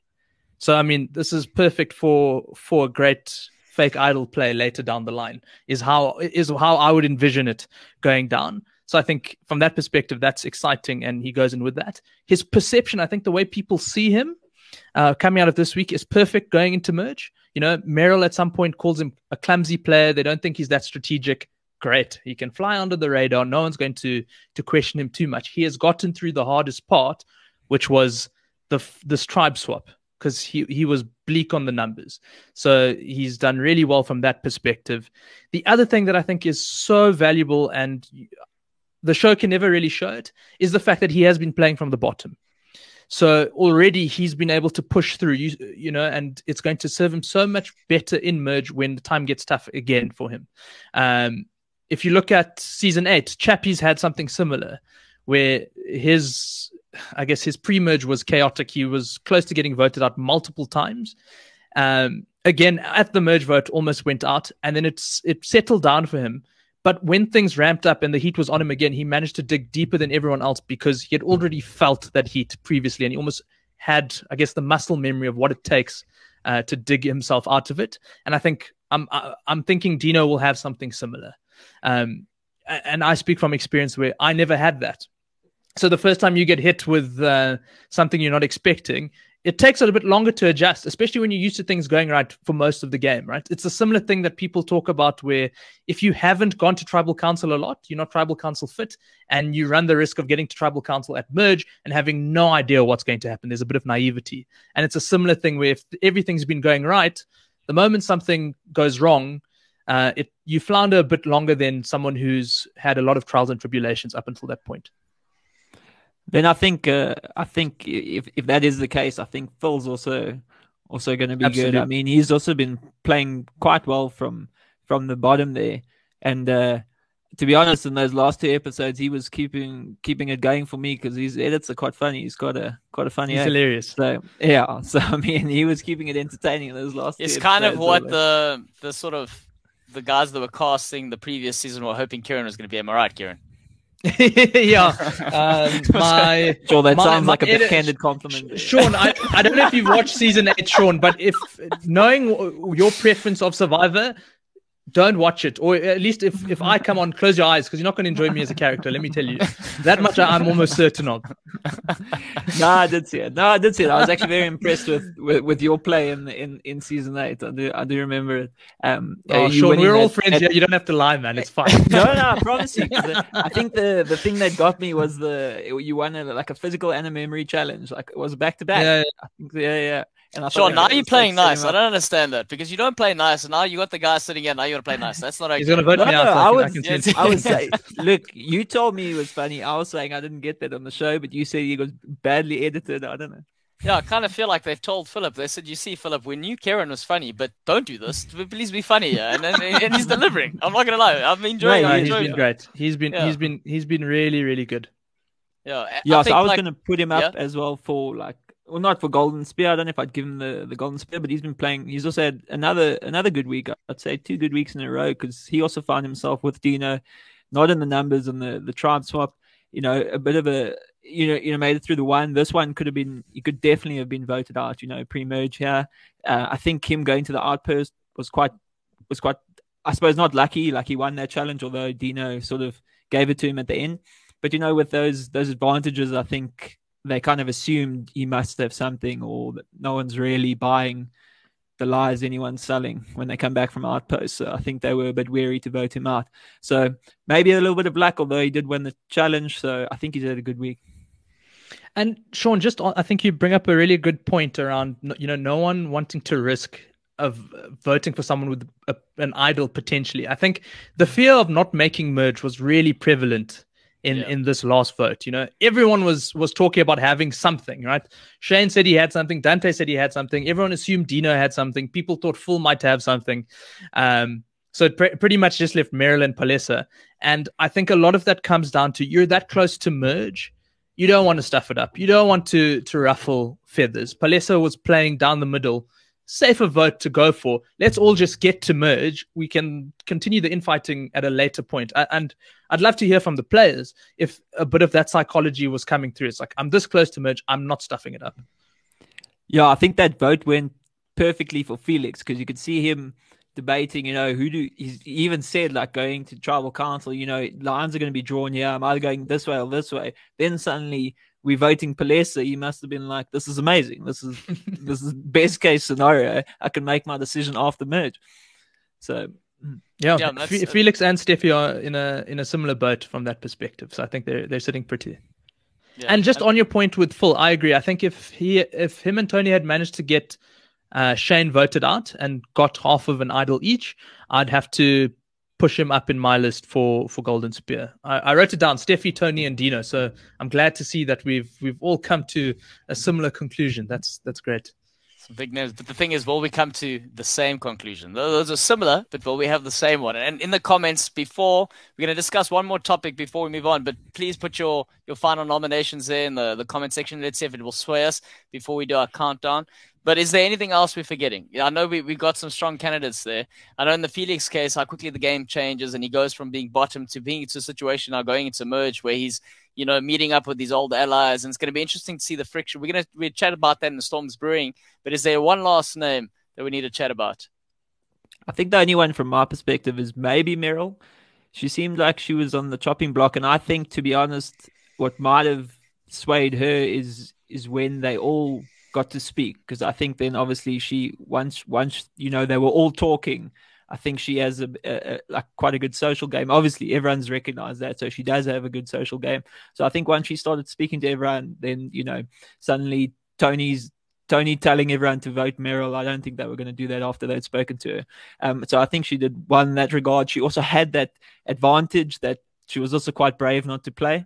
Speaker 6: So I mean, this is perfect for for a great fake idol play later down the line. Is how is how I would envision it going down. So I think from that perspective, that's exciting, and he goes in with that. His perception, I think, the way people see him uh, coming out of this week is perfect going into merge. You know, Meryl at some point calls him a clumsy player. They don't think he's that strategic. Great, he can fly under the radar. No one's going to to question him too much. He has gotten through the hardest part, which was the this tribe swap because he he was bleak on the numbers. So he's done really well from that perspective. The other thing that I think is so valuable and the show can never really show it is the fact that he has been playing from the bottom. So already he's been able to push through, you, you know, and it's going to serve him so much better in merge when the time gets tough again for him. Um, if you look at season eight, Chappie's had something similar where his, I guess his pre-merge was chaotic. He was close to getting voted out multiple times. Um, again, at the merge vote, almost went out, and then it's it settled down for him. But when things ramped up and the heat was on him again, he managed to dig deeper than everyone else because he had already felt that heat previously, and he almost had, I guess, the muscle memory of what it takes uh, to dig himself out of it. And I think I'm I'm thinking Dino will have something similar. Um, and I speak from experience where I never had that. So the first time you get hit with uh, something you're not expecting, it takes a little bit longer to adjust, especially when you're used to things going right for most of the game, right? It's a similar thing that people talk about where if you haven't gone to tribal council a lot, you're not tribal council fit, and you run the risk of getting to tribal council at merge and having no idea what's going to happen. There's a bit of naivety. And it's a similar thing where if everything's been going right, the moment something goes wrong, uh, it you flounder a bit longer than someone who's had a lot of trials and tribulations up until that point.
Speaker 5: Then I think uh, I think if if that is the case, I think Phil's also also going to be
Speaker 6: Absolutely.
Speaker 5: good. I mean, he's also been playing quite well from from the bottom there, and uh, to be honest, in those last two episodes, he was keeping keeping it going for me because his edits are quite funny. He's got a quite a funny.
Speaker 6: He's
Speaker 5: act.
Speaker 6: hilarious.
Speaker 5: So yeah, so I mean, he was keeping it entertaining in those last.
Speaker 4: It's
Speaker 5: two
Speaker 4: kind of what the the sort of the guys that were casting the previous season were hoping Kiran was going to be. Am I right, Kiran?
Speaker 6: yeah. Um, my
Speaker 5: Sure, that
Speaker 6: my-
Speaker 5: sounds
Speaker 6: my
Speaker 5: like a
Speaker 6: edit-
Speaker 5: backhanded compliment.
Speaker 6: Sean, I, I don't know if you've watched season eight, Sean, but if knowing your preference of Survivor, don't watch it. Or at least if, if I come on, close your eyes because you're not going to enjoy me as a character. Let me tell you. That much I'm almost certain of.
Speaker 5: no, I did see it. No, I did see it. I was actually very impressed with, with, with your play in, in in season eight. I do I do remember it. Um,
Speaker 6: Oh, Sean, we're all friends
Speaker 5: that-
Speaker 6: here. You don't have to lie, man. It's fine.
Speaker 5: no, no, I promise you. the- I think the the thing that got me was the you won a, like a physical and a memory challenge. Like it was back to back.
Speaker 6: Yeah,
Speaker 5: yeah, yeah. And I
Speaker 4: Sean,
Speaker 5: that
Speaker 4: now you're playing nice. I don't understand that because you don't play nice, and now you got the guy sitting here. Now you got to play nice. That's not okay.
Speaker 6: He's going to vote
Speaker 5: No,
Speaker 6: me
Speaker 5: no,
Speaker 6: out. so
Speaker 5: I
Speaker 6: I,
Speaker 5: was-
Speaker 6: can, I can
Speaker 4: yes,
Speaker 5: I was saying, look, you told me it was funny. I was saying I didn't get that on the show, but you said it was badly edited. I don't know.
Speaker 4: Yeah, I kind of feel like they've told Philip. They said, "You see, Philip, we knew Karen was funny, but don't do this. Please be funny." Yeah, and then and he's delivering. I'm not gonna lie. I'm enjoying.
Speaker 5: No,
Speaker 4: I'm
Speaker 6: No, he's
Speaker 4: enjoying
Speaker 6: been
Speaker 4: it.
Speaker 6: great. He's been
Speaker 4: Yeah.
Speaker 6: he's been he's been really really good.
Speaker 4: Yeah,
Speaker 5: Yeah,
Speaker 4: I
Speaker 5: so
Speaker 4: think,
Speaker 5: I was
Speaker 4: like,
Speaker 5: going to put him up
Speaker 4: yeah.
Speaker 5: as well for like, well, not for Golden Spear. I don't know if I'd give him the, the Golden Spear, but he's been playing. He's also had another another good week. I'd say two good weeks in a row because he also found himself with Dino, not in the numbers and the the tribe swap. You know, a bit of a you know you know made it through the one. This one could have been. He could definitely have been voted out. You know, pre merge here. Uh, I think him going to the outpost was quite was quite. I suppose not lucky. Like he won that challenge, although Dino sort of gave it to him at the end. But you know, with those those advantages, I think they kind of assumed he must have something, or that no one's really buying the lies anyone's selling when they come back from outposts. So I think they were a bit wary to vote him out. So maybe a little bit of luck, although he did win the challenge. So I think he's had a good week.
Speaker 6: And Sean, just I think you bring up a really good point around you know no one wanting to risk of voting for someone with a, an idol potentially. I think the fear of not making merge was really prevalent in
Speaker 4: Yeah.
Speaker 6: in this last vote. You know, everyone was was talking about having something, right? Shane said he had something. Dante said he had something. Everyone assumed Dino had something. People thought Phil might have something. Um, so it pre- pretty much just left Maryland Palesa. And I think a lot of that comes down to you're that close to merge. You don't want to stuff it up. You don't want to to ruffle feathers. Palesa was playing down the middle. Safer vote to go for. Let's all just get to merge. We can continue the infighting at a later point. And I'd love to hear from the players if a bit of that psychology was coming through. It's like I'm this close to merge. I'm not stuffing it up.
Speaker 5: Yeah, I think that vote went perfectly for Felix because you could see him debating, you know, who do he's, he even said like going to tribal council, you know, lines are going to be drawn here. I'm either going this way or this way. Then suddenly we're voting Palesa. He must have been like, this is amazing. This is this is best case scenario. I can make my decision after merge. So
Speaker 6: Yeah,
Speaker 4: Yeah, that's-
Speaker 6: Fe- Felix and Steffi are in a in a similar boat from that perspective. So I think they're they're sitting pretty.
Speaker 4: Yeah.
Speaker 6: And just on your point with Phil, I agree. I think if he if him and Tony had managed to get uh, Shane voted out and got half of an idol each, I'd have to push him up in my list for for Golden Spear. I, I wrote it down: Steffi, Tony, and Dino. So I'm glad to see that we've we've all come to a similar conclusion. That's that's great.
Speaker 4: Some big names. But the thing is, will we come to the same conclusion? Those are similar, but will we have the same one? And in the comments before, we're going to discuss one more topic before we move on. But please put your, your final nominations there in the, the comment section. Let's see if it will sway us before we do our countdown. But is there anything else we're forgetting? I know we, we got some strong candidates there. I know in the Felix case, how quickly the game changes and he goes from being bottom to being into a situation now going into merge where he's you know, meeting up with these old allies, and it's going to be interesting to see the friction. We're going to we chat about that in the Storms Brewing, but is there one last name that we need to chat about?
Speaker 5: I think the only one from my perspective is maybe Meryl. She seemed like she was on the chopping block, and I think, to be honest, what might have swayed her is is when they all got to speak, because I think then obviously she once once you know they were all talking. I think she has a, a, a like quite a good social game. Obviously, everyone's recognized that, so she does have a good social game. So I think once she started speaking to everyone, then you know suddenly Tony's Tony telling everyone to vote Meryl. I don't think they were going to do that after they'd spoken to her. Um, so I think she did well in that regard. She also had that advantage that she was also quite brave not to play.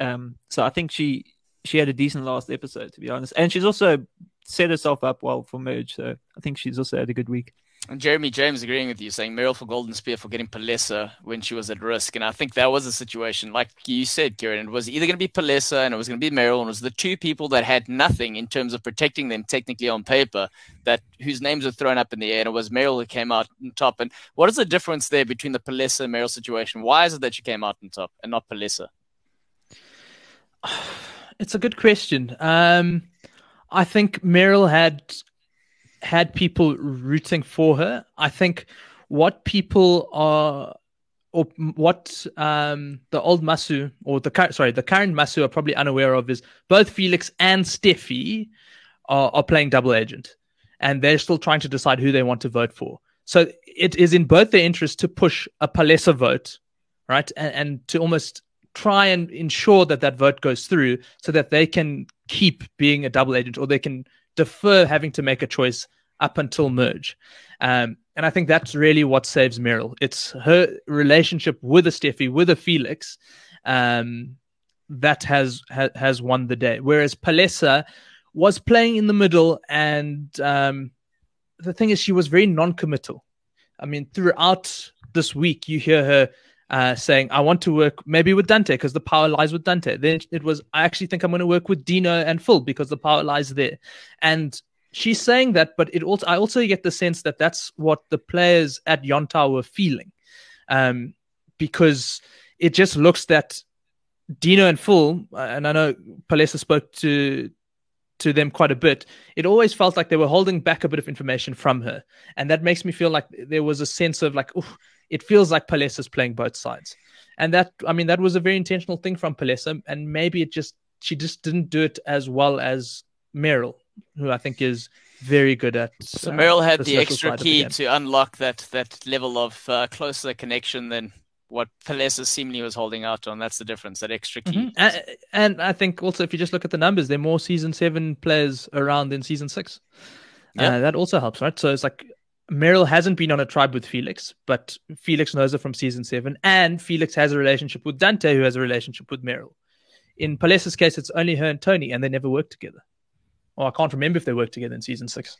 Speaker 5: Um, so I think she she had a decent last episode, to be honest, and she's also set herself up well for merge. So I think she's also had a good week.
Speaker 4: And Jeremy James agreeing with you, saying Meryl for Golden Spear for getting Palesa when she was at risk. And I think that was a situation, like you said, Kiran, it was either going to be Palesa and it was going to be Meryl, and it was the two people that had nothing in terms of protecting them technically on paper, that whose names were thrown up in the air, and it was Meryl who came out on top. And what is the difference there between the Palesa and Meryl situation? Why is it that she came out on top and not Palesa?
Speaker 6: It's a good question. Um, I think Meryl had had people rooting for her. I think what people are, or what um, the old Masu or the cur- sorry the current Masu are probably unaware of is both Felix and Steffi are, are playing double agent, and they're still trying to decide who they want to vote for. So it is in both their interest to push a Palesa vote, right, and, and to almost try and ensure that that vote goes through so that they can keep being a double agent or they can defer having to make a choice up until merge. Um, and I think that's really what saves Meryl. It's her relationship with a Steffi, with a Felix, um, that has ha- has won the day. Whereas Palesa was playing in the middle, and um, the thing is, she was very non-committal. I mean, throughout this week, you hear her uh, saying, I want to work maybe with Dante because the power lies with Dante. Then it was, I actually think I'm going to work with Dino and Phil because the power lies there. And she's saying that, but it also, I also get the sense that that's what the players at Yonta were feeling. Um, because it just looks that Dino and Phil, and I know Palesa spoke to, to them quite a bit. It always felt like they were holding back a bit of information from her. And that makes me feel like there was a sense of like, oh, it feels like Palesa's playing both sides. And that, I mean, that was a very intentional thing from Palesa. And maybe it just, she just didn't do it as well as Meryl, who I think is very good at.
Speaker 4: So
Speaker 6: uh,
Speaker 4: Meryl had the,
Speaker 6: social
Speaker 4: extra
Speaker 6: the
Speaker 4: key to unlock that that level of uh, closer connection than what Palesa seemingly was holding out on. That's the difference, that extra key.
Speaker 6: Mhm. And, I think also, if you just look at the numbers, there are more season seven players around than season six.
Speaker 4: Yeah.
Speaker 6: Uh, that also helps, right? So it's like Meryl hasn't been on a tribe with Felix, but Felix knows her from season seven, and Felix has a relationship with Dante, who has a relationship with Meryl. In Palesa's case, it's only her and Tony, and they never worked together. Or I can't remember if they worked together in season six.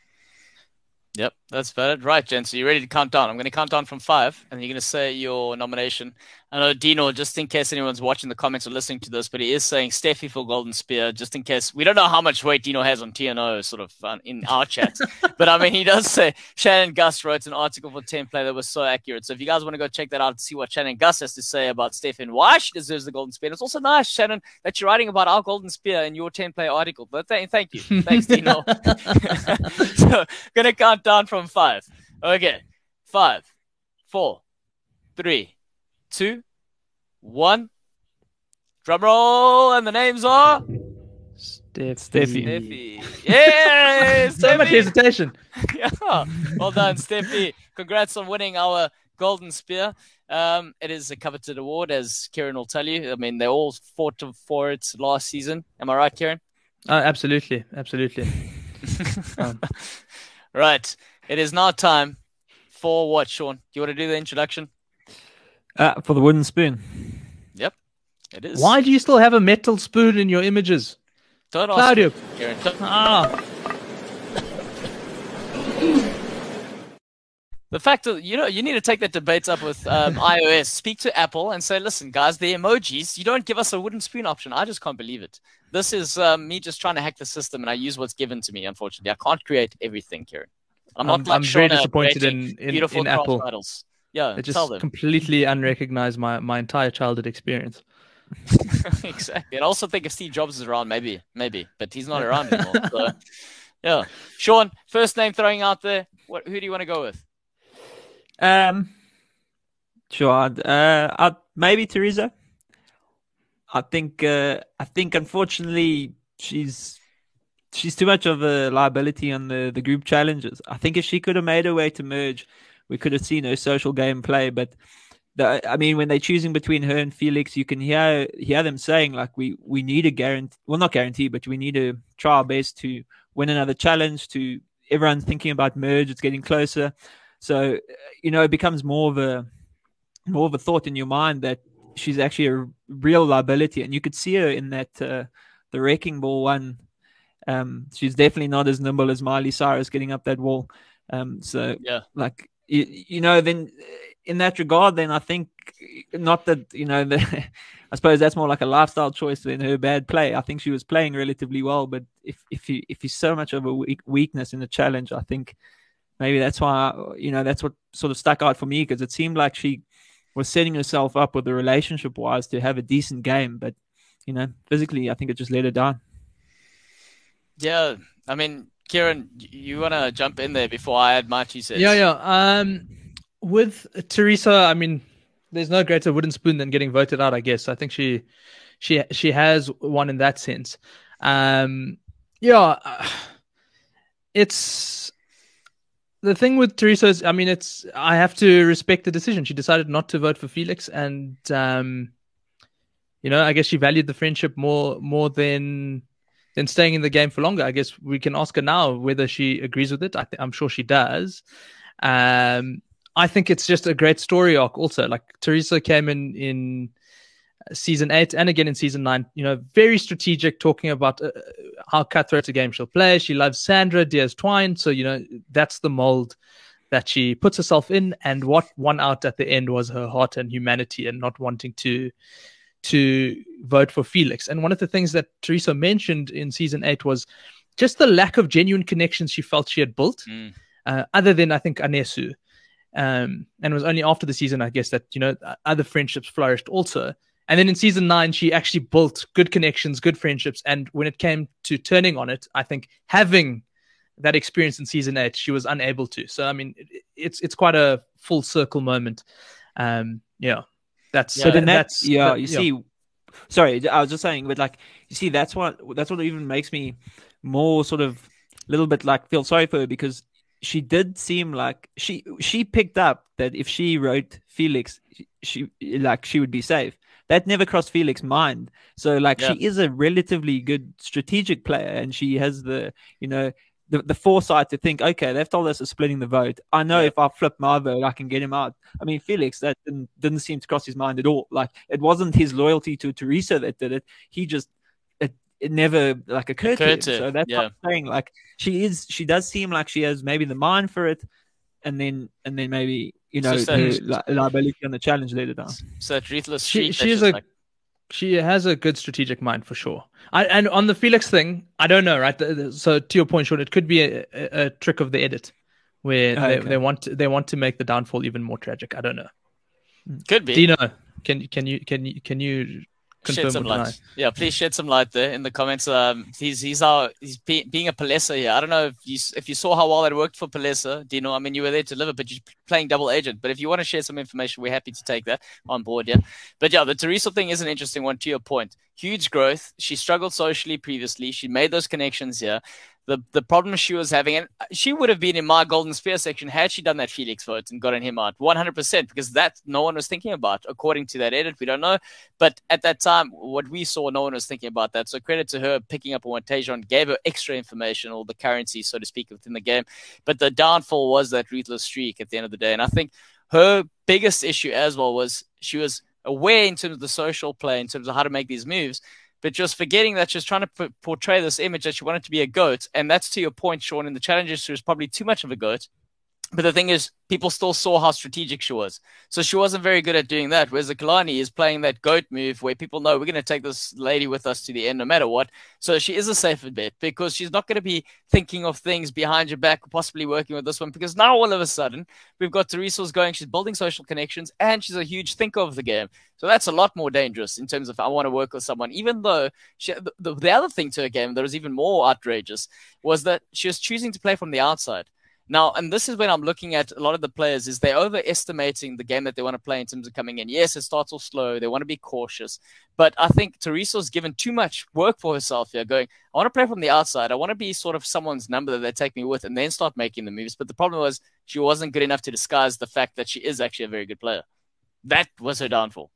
Speaker 4: Yep, that's valid. Right, Jen. So you ready to count down? I'm going to count down from five, and you're going to say your nomination. I know Dino, just in case anyone's watching the comments or listening to this, but he is saying Steffi for Golden Spear, just in case. We don't know how much weight Dino has on TNO, sort of uh, in our chat. but I mean, he does say Shannon Gus wrote an article for Template that was so accurate. So if you guys want to go check that out and see what Shannon Gus has to say about Steffi and why she deserves the Golden Spear, and it's also nice, Shannon, that you're writing about our Golden Spear in your Template article. But th- thank you. Thanks, Dino. so, gonna count down from five. Okay. Five, four, three, two, one. Drum roll, and the names are.
Speaker 5: Steffi.
Speaker 4: Steffi. Yay!
Speaker 6: So much hesitation.
Speaker 4: yeah. Well done, Steffi. Congrats on winning our Golden Spear. Um, it is a coveted award, as Kiran will tell you. I mean, they all fought for it last season. Am I right, Kiran?
Speaker 6: Oh, absolutely, absolutely. Um,
Speaker 4: Right. It is now time for what, Sean? Do you want to do the introduction?
Speaker 5: Uh, for the wooden spoon.
Speaker 4: Yep. It is.
Speaker 6: Why do you still have a metal spoon in your images?
Speaker 4: Don't ask
Speaker 6: Claudio.
Speaker 4: me, Kiran. Don't-
Speaker 6: Ah,
Speaker 4: The fact that you know you need to take that debate up with um, iOS. Speak to Apple and say, "Listen, guys, the emojis. You don't give us a wooden spoon option. I just can't believe it. This is um, me just trying to hack the system, and I use what's given to me. Unfortunately, I can't create everything, Kiran. I'm not
Speaker 6: I'm-
Speaker 4: like
Speaker 6: I'm very disappointed in- in-
Speaker 4: beautiful
Speaker 6: in Apple.
Speaker 4: titles. Yeah,
Speaker 6: it
Speaker 4: tell
Speaker 6: just
Speaker 4: them
Speaker 6: completely unrecognized my, my entire childhood experience.
Speaker 4: exactly. And I also think if Steve Jobs is around, maybe, maybe, but he's not around anymore. So, yeah, Sean, first name throwing out there. What? Who do you want to go with?
Speaker 5: Um, sure. I'd, uh, I'd, maybe Teresa. I think. Uh, I think unfortunately she's she's too much of a liability on the the group challenges. I think if she could have made her way to merge, we could have seen her social game play. But the, I mean, when they're choosing between her and Felix, you can hear hear them saying like, "We we need a guarantee. Well, not guarantee, but we need to try our best to win another challenge." To everyone's thinking about merge. It's getting closer. So, you know, it becomes more of a more of a thought in your mind that she's actually a real liability, and you could see her in that uh, the wrecking ball one. Um, she's definitely not as nimble as Miley Cyrus getting up that wall. Um, so
Speaker 4: Yeah.
Speaker 5: like you, you know, then uh, in that regard, then I think not that you know, the, I suppose that's more like a lifestyle choice than her bad play. I think she was playing relatively well, but if if you if you're so much of a weak, weakness in the challenge, I think maybe that's why you know that's what sort of stuck out for me because it seemed like she was setting herself up with the relationship wise to have a decent game, but you know physically, I think it just let her down.
Speaker 4: Yeah, I mean, Kiran, you want to jump in there before I add my two cents?
Speaker 6: Yeah, yeah. Um, with Teresa, I mean, there's no greater wooden spoon than getting voted out. I guess. I think she, she, she has one in that sense. Um, yeah, uh, it's the thing with Teresa is, I mean, it's I have to respect the decision. She decided not to vote for Felix, and um, you know, I guess she valued the friendship more more than than staying in the game for longer. I guess we can ask her now whether she agrees with it. I I'm sure she does. Um, I think it's just a great story arc. Also, like Teresa came in in season eight and again in season nine. You know, very strategic, talking about uh, how cutthroat a game she'll play. She loves Sandra Diaz Twine, so you know that's the mold that she puts herself in. And what won out at the end was her heart and humanity, and not wanting to to vote for Felix. And one of the things that Teresa mentioned in season eight was just the lack of genuine connections she felt she had built,
Speaker 4: Mm.
Speaker 6: uh, other than I think Anesu. Um, and it was only after the season, I guess, that you know other friendships flourished also. And then in season nine, she actually built good connections, good friendships. And when it came to turning on it, I think having that experience in season eight, she was unable to. So I mean, it's it's quite a full circle moment. Um, yeah, Uh, that's
Speaker 4: Yeah,
Speaker 5: But then that,
Speaker 6: that's
Speaker 5: yeah,
Speaker 6: that-
Speaker 5: you see, sorry, I was just saying, but like, you see, that's what that's what even makes me more sort of a little bit like feel sorry for her because she did seem like she she picked up that if she wrote Felix, she like she would be safe. That never crossed Felix's mind. So like
Speaker 4: Yeah.
Speaker 5: she is a relatively good strategic player, and she has the you know the, the foresight to think, okay, they've told us to splitting the vote. I know
Speaker 4: Yeah.
Speaker 5: if I flip my vote, I can get him out. I mean, Felix, that didn't, didn't seem to cross his mind at all. Like it wasn't his loyalty to Teresa that did it. He just it, it never like occurred,
Speaker 4: Occurred
Speaker 5: to him.
Speaker 4: to
Speaker 5: So that's
Speaker 4: yeah.
Speaker 5: what I'm saying. Like she is, she does seem like she has maybe the mind for it, and then and then maybe you know,
Speaker 4: So
Speaker 5: li- liability on the challenge later down.
Speaker 4: So ruthless
Speaker 6: She- she is a-
Speaker 4: like-
Speaker 6: She has a good strategic mind for sure. I, and on the Felix thing, I don't know, right? The- the- So to your point, Sean, it could be a, a, a trick of the edit where ah, they,
Speaker 5: Okay.
Speaker 6: they want to, they want to make the downfall even more tragic. I don't know.
Speaker 4: could be.
Speaker 6: Dino, can can you can you can you
Speaker 4: shed some light. Yeah, please shed some light there in the comments. Um, he's he's our he's be, being a Palesa here. I don't know if you if you saw how well it worked for Palesa, Dino. I mean, you were there to deliver, but you're playing double agent. But if you want to share some information, we're happy to take that on board. Yeah, but yeah, the Teresa thing is an interesting one. To your point, huge growth. She struggled socially previously. She made those connections here. The the problem she was having, and she would have been in my golden spear section had she done that Felix vote and gotten him out 100%, because that no one was thinking about, according to that edit. We don't know. But at that time, what we saw, no one was thinking about that. So credit to her picking up on what Tejon gave her extra information or the currency, so to speak, within the game. But the downfall was that ruthless streak at the end of the day. And I think her biggest issue as well was she was aware in terms of the social play, in terms of how to make these moves, but just forgetting that she's trying to p- portray this image that she wanted to be a goat. And that's to your point, Sean. In the challenges, she was probably too much of a goat. But the thing is, people still saw how strategic she was. So she wasn't very good at doing that. Whereas the Kalani is playing that goat move where people know we're going to take this lady with us to the end no matter what. So she is a safer bet because she's not going to be thinking of things behind your back, possibly working with this one. Because now all of a sudden, we've got Teresa's going, she's building social connections, and she's a huge thinker of the game. So that's a lot more dangerous in terms of I want to work with someone. Even though she, the, the, the other thing to her game that was even more outrageous was that she was choosing to play from the outside. Now, and this is when I'm looking at a lot of the players is they're overestimating the game that they want to play in terms of coming in. Yes, it starts off slow. They want to be cautious. But I think Teresa's given too much work for herself here, going, I want to play from the outside. I want to be sort of someone's number that they take me with and then start making the moves. But the problem was she wasn't good enough to disguise the fact that she is actually a very good player. That was her downfall.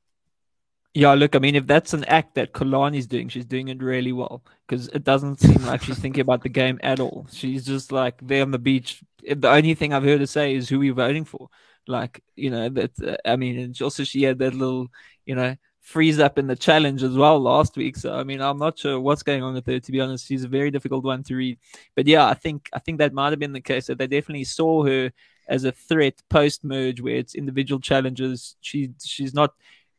Speaker 5: Yeah, look, I mean, if that's an act that Kalani's doing, she's doing it really well because it doesn't seem like she's thinking about the game at all. She's just like there on the beach. The only thing I've heard her say is who are you voting for. Like, you know, that, uh, I mean, and also she had that little, you know, freeze up in the challenge as well last week. So, I mean, I'm not sure what's going on with her, to be honest. She's a very difficult one to read. But yeah, I think, I think that might have been the case that they definitely saw her as a threat post merge where it's individual challenges. She, she's not,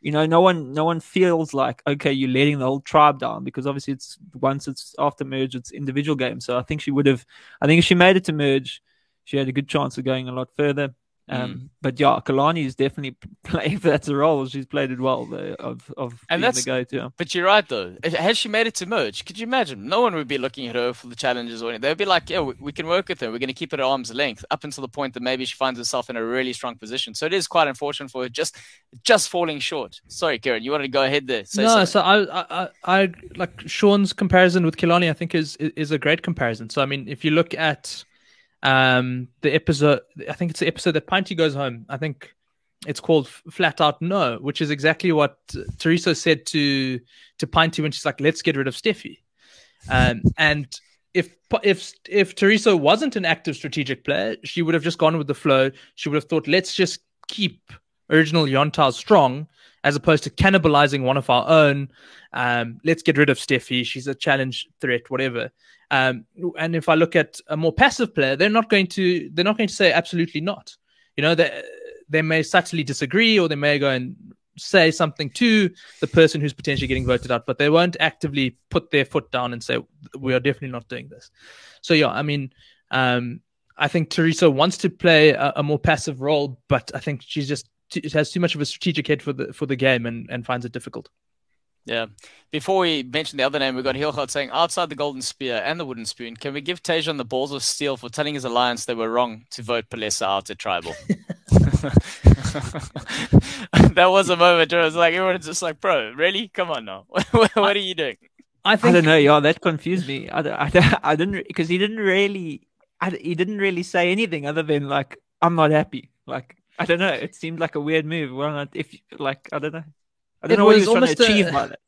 Speaker 5: you know, no one no one feels like okay, you're letting the whole tribe down because obviously it's once it's after merge, it's individual games. So I think she would have, I think if she made it to merge, she had a good chance of going a lot further. Um,
Speaker 4: Mm.
Speaker 5: But yeah, Kalani is definitely playing. If that's a role, she's played it well. Though, of of
Speaker 4: And
Speaker 5: being
Speaker 4: that's-
Speaker 5: the go-to.
Speaker 4: But you're right, though. If- Had she made it to merge, could you imagine? No one would be looking at her for the challenges or anything. They'd be like, yeah, we, we can work with her. We're going to keep it at arm's length up until the point that maybe she finds herself in a really strong position. So it is quite unfortunate for her just just falling short. Sorry, Kiran, you wanted to go ahead there. Say
Speaker 6: no,
Speaker 4: something.
Speaker 6: so I, I, I, I like Sean's comparison with Kilani. I think is is a great comparison. So I mean, if you look at um the episode, I think it's the episode that Pinty goes home. I think it's called Flat Out No, which is exactly what Teresa said to to Pinty when she's like, "Let's get rid of Steffi." Um, and if if if Teresa wasn't an active strategic player, she would have just gone with the flow. She would have thought, "Let's just keep original Yontar strong." As opposed to cannibalizing one of our own. Um, let's get rid of Steffi. She's a challenge threat, whatever. Um, and if I look at a more passive player, they're not going to they're not going to say absolutely not. You know, they they may subtly disagree or they may go and say something to the person who's potentially getting voted out, but they won't actively put their foot down and say we are definitely not doing this. So yeah, I mean, um, I think Teresa wants to play a, a more passive role, but I think she's just it has too much of a strategic head for the for the game and, and finds it difficult.
Speaker 4: Yeah. Before we mention the other name, we've got Hilchot saying outside the Golden Spear and the Wooden Spoon, can we give Tejon the balls of steel for telling his alliance they were wrong to vote Palesa out at Tribal? that was a moment where I was like, everyone's just like, bro, really? Come on now. what are you doing?
Speaker 6: I
Speaker 5: I don't know. Yeah, that confused me. I, don't- I, don't- I didn't because he didn't really, I, he didn't really say anything other than like, I'm not happy. Like, I don't know. It seemed like a weird move. Well, if like, I don't know. I don't
Speaker 6: It
Speaker 5: know what he
Speaker 6: was
Speaker 5: trying to
Speaker 6: almost a-
Speaker 5: achieve uh, by that.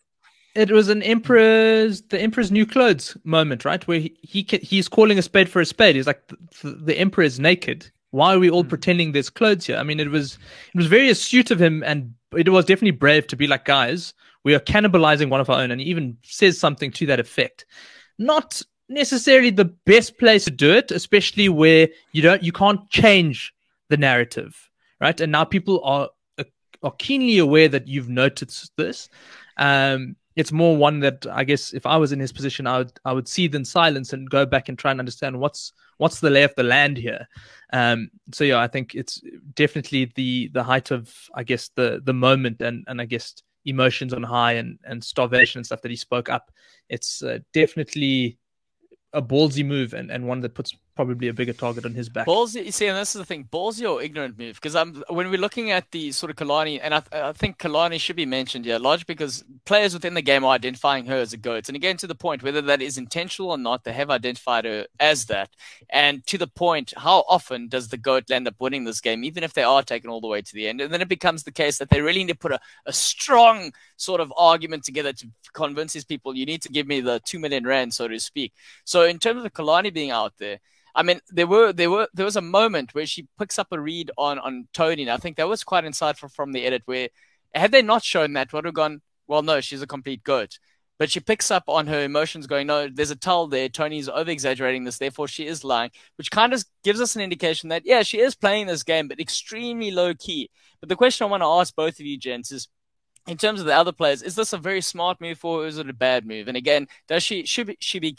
Speaker 6: it was an emperor's the emperor's new clothes moment, right? Where he, he he's calling a spade for a spade. He's like, the, the emperor is naked. Why are we all hmm. pretending there's clothes here? I mean, it was it was very astute of him, and it was definitely brave to be like, guys, we are cannibalizing one of our own, and he even says something to that effect. Not necessarily the best place to do it, especially where you don't you can't change the narrative, right? And now people are are keenly aware that you've noticed this. Um, it's more one that I guess if I was in his position, I would I would seethe in silence and go back and try and understand what's what's the lay of the land here. Um, so yeah, I think it's definitely the the height of I guess the the moment and and I guess emotions on high and and starvation and stuff that he spoke up. It's uh, definitely a ballsy move and, and one that puts probably a bigger target on his back.
Speaker 4: Ballsy, you see, and this is the thing, ballsy or ignorant move? Because I'm when we're looking at the sort of Kalani, and I, I think Kalani should be mentioned here, large because players within the game are identifying her as a goat. And again, to the point, whether that is intentional or not, they have identified her as that. And to the point, how often does the goat end up winning this game, even if they are taken all the way to the end? And then it becomes the case that they really need to put a, a strong sort of argument together to convince these people, you need to give me the two million rand, so to speak. So in terms of Kalani being out there, I mean, there were there were there was a moment where she picks up a read on on Tony, and I think that was quite insightful from the edit. Where had they not shown that, would have gone, well, no, she's a complete goat. But she picks up on her emotions, going, no, there's a tell there. Tony's over exaggerating this, therefore she is lying, which kind of gives us an indication that yeah, she is playing this game, but extremely low key. But the question I want to ask both of you, gents, is in terms of the other players, is this a very smart move or is it a bad move? And again, does she should be, she be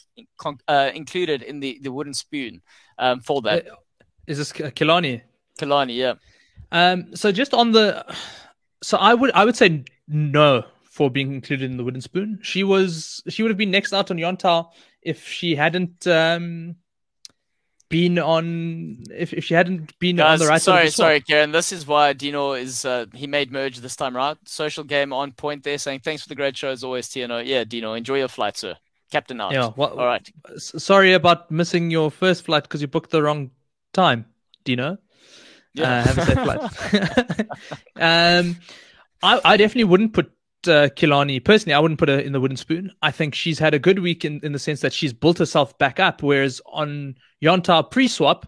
Speaker 4: uh, included in the, the wooden spoon um, for that?
Speaker 6: Is Uh, is this Kilani?
Speaker 4: Kilani, yeah.
Speaker 6: Um, so just on the, so I would I would say no for being included in the wooden spoon. She was she would have been next out on Yonta if she hadn't um, been on if, if she hadn't been
Speaker 4: Guys,
Speaker 6: on the right
Speaker 4: sorry
Speaker 6: side
Speaker 4: sorry kiran. This is why dino is uh, he made merge this time right? Social game on point there saying thanks for the great show as always tno yeah dino enjoy your flight sir. Captain out
Speaker 6: yeah well,
Speaker 4: all right.
Speaker 6: sorry about missing your first flight because you booked the wrong time dino. Yeah. Uh, have a safe flight. Um I, I definitely wouldn't put uh, Kilani personally, I wouldn't put her in the wooden spoon. I think she's had a good week in, in the sense that she's built herself back up. Whereas on Yonta pre swap,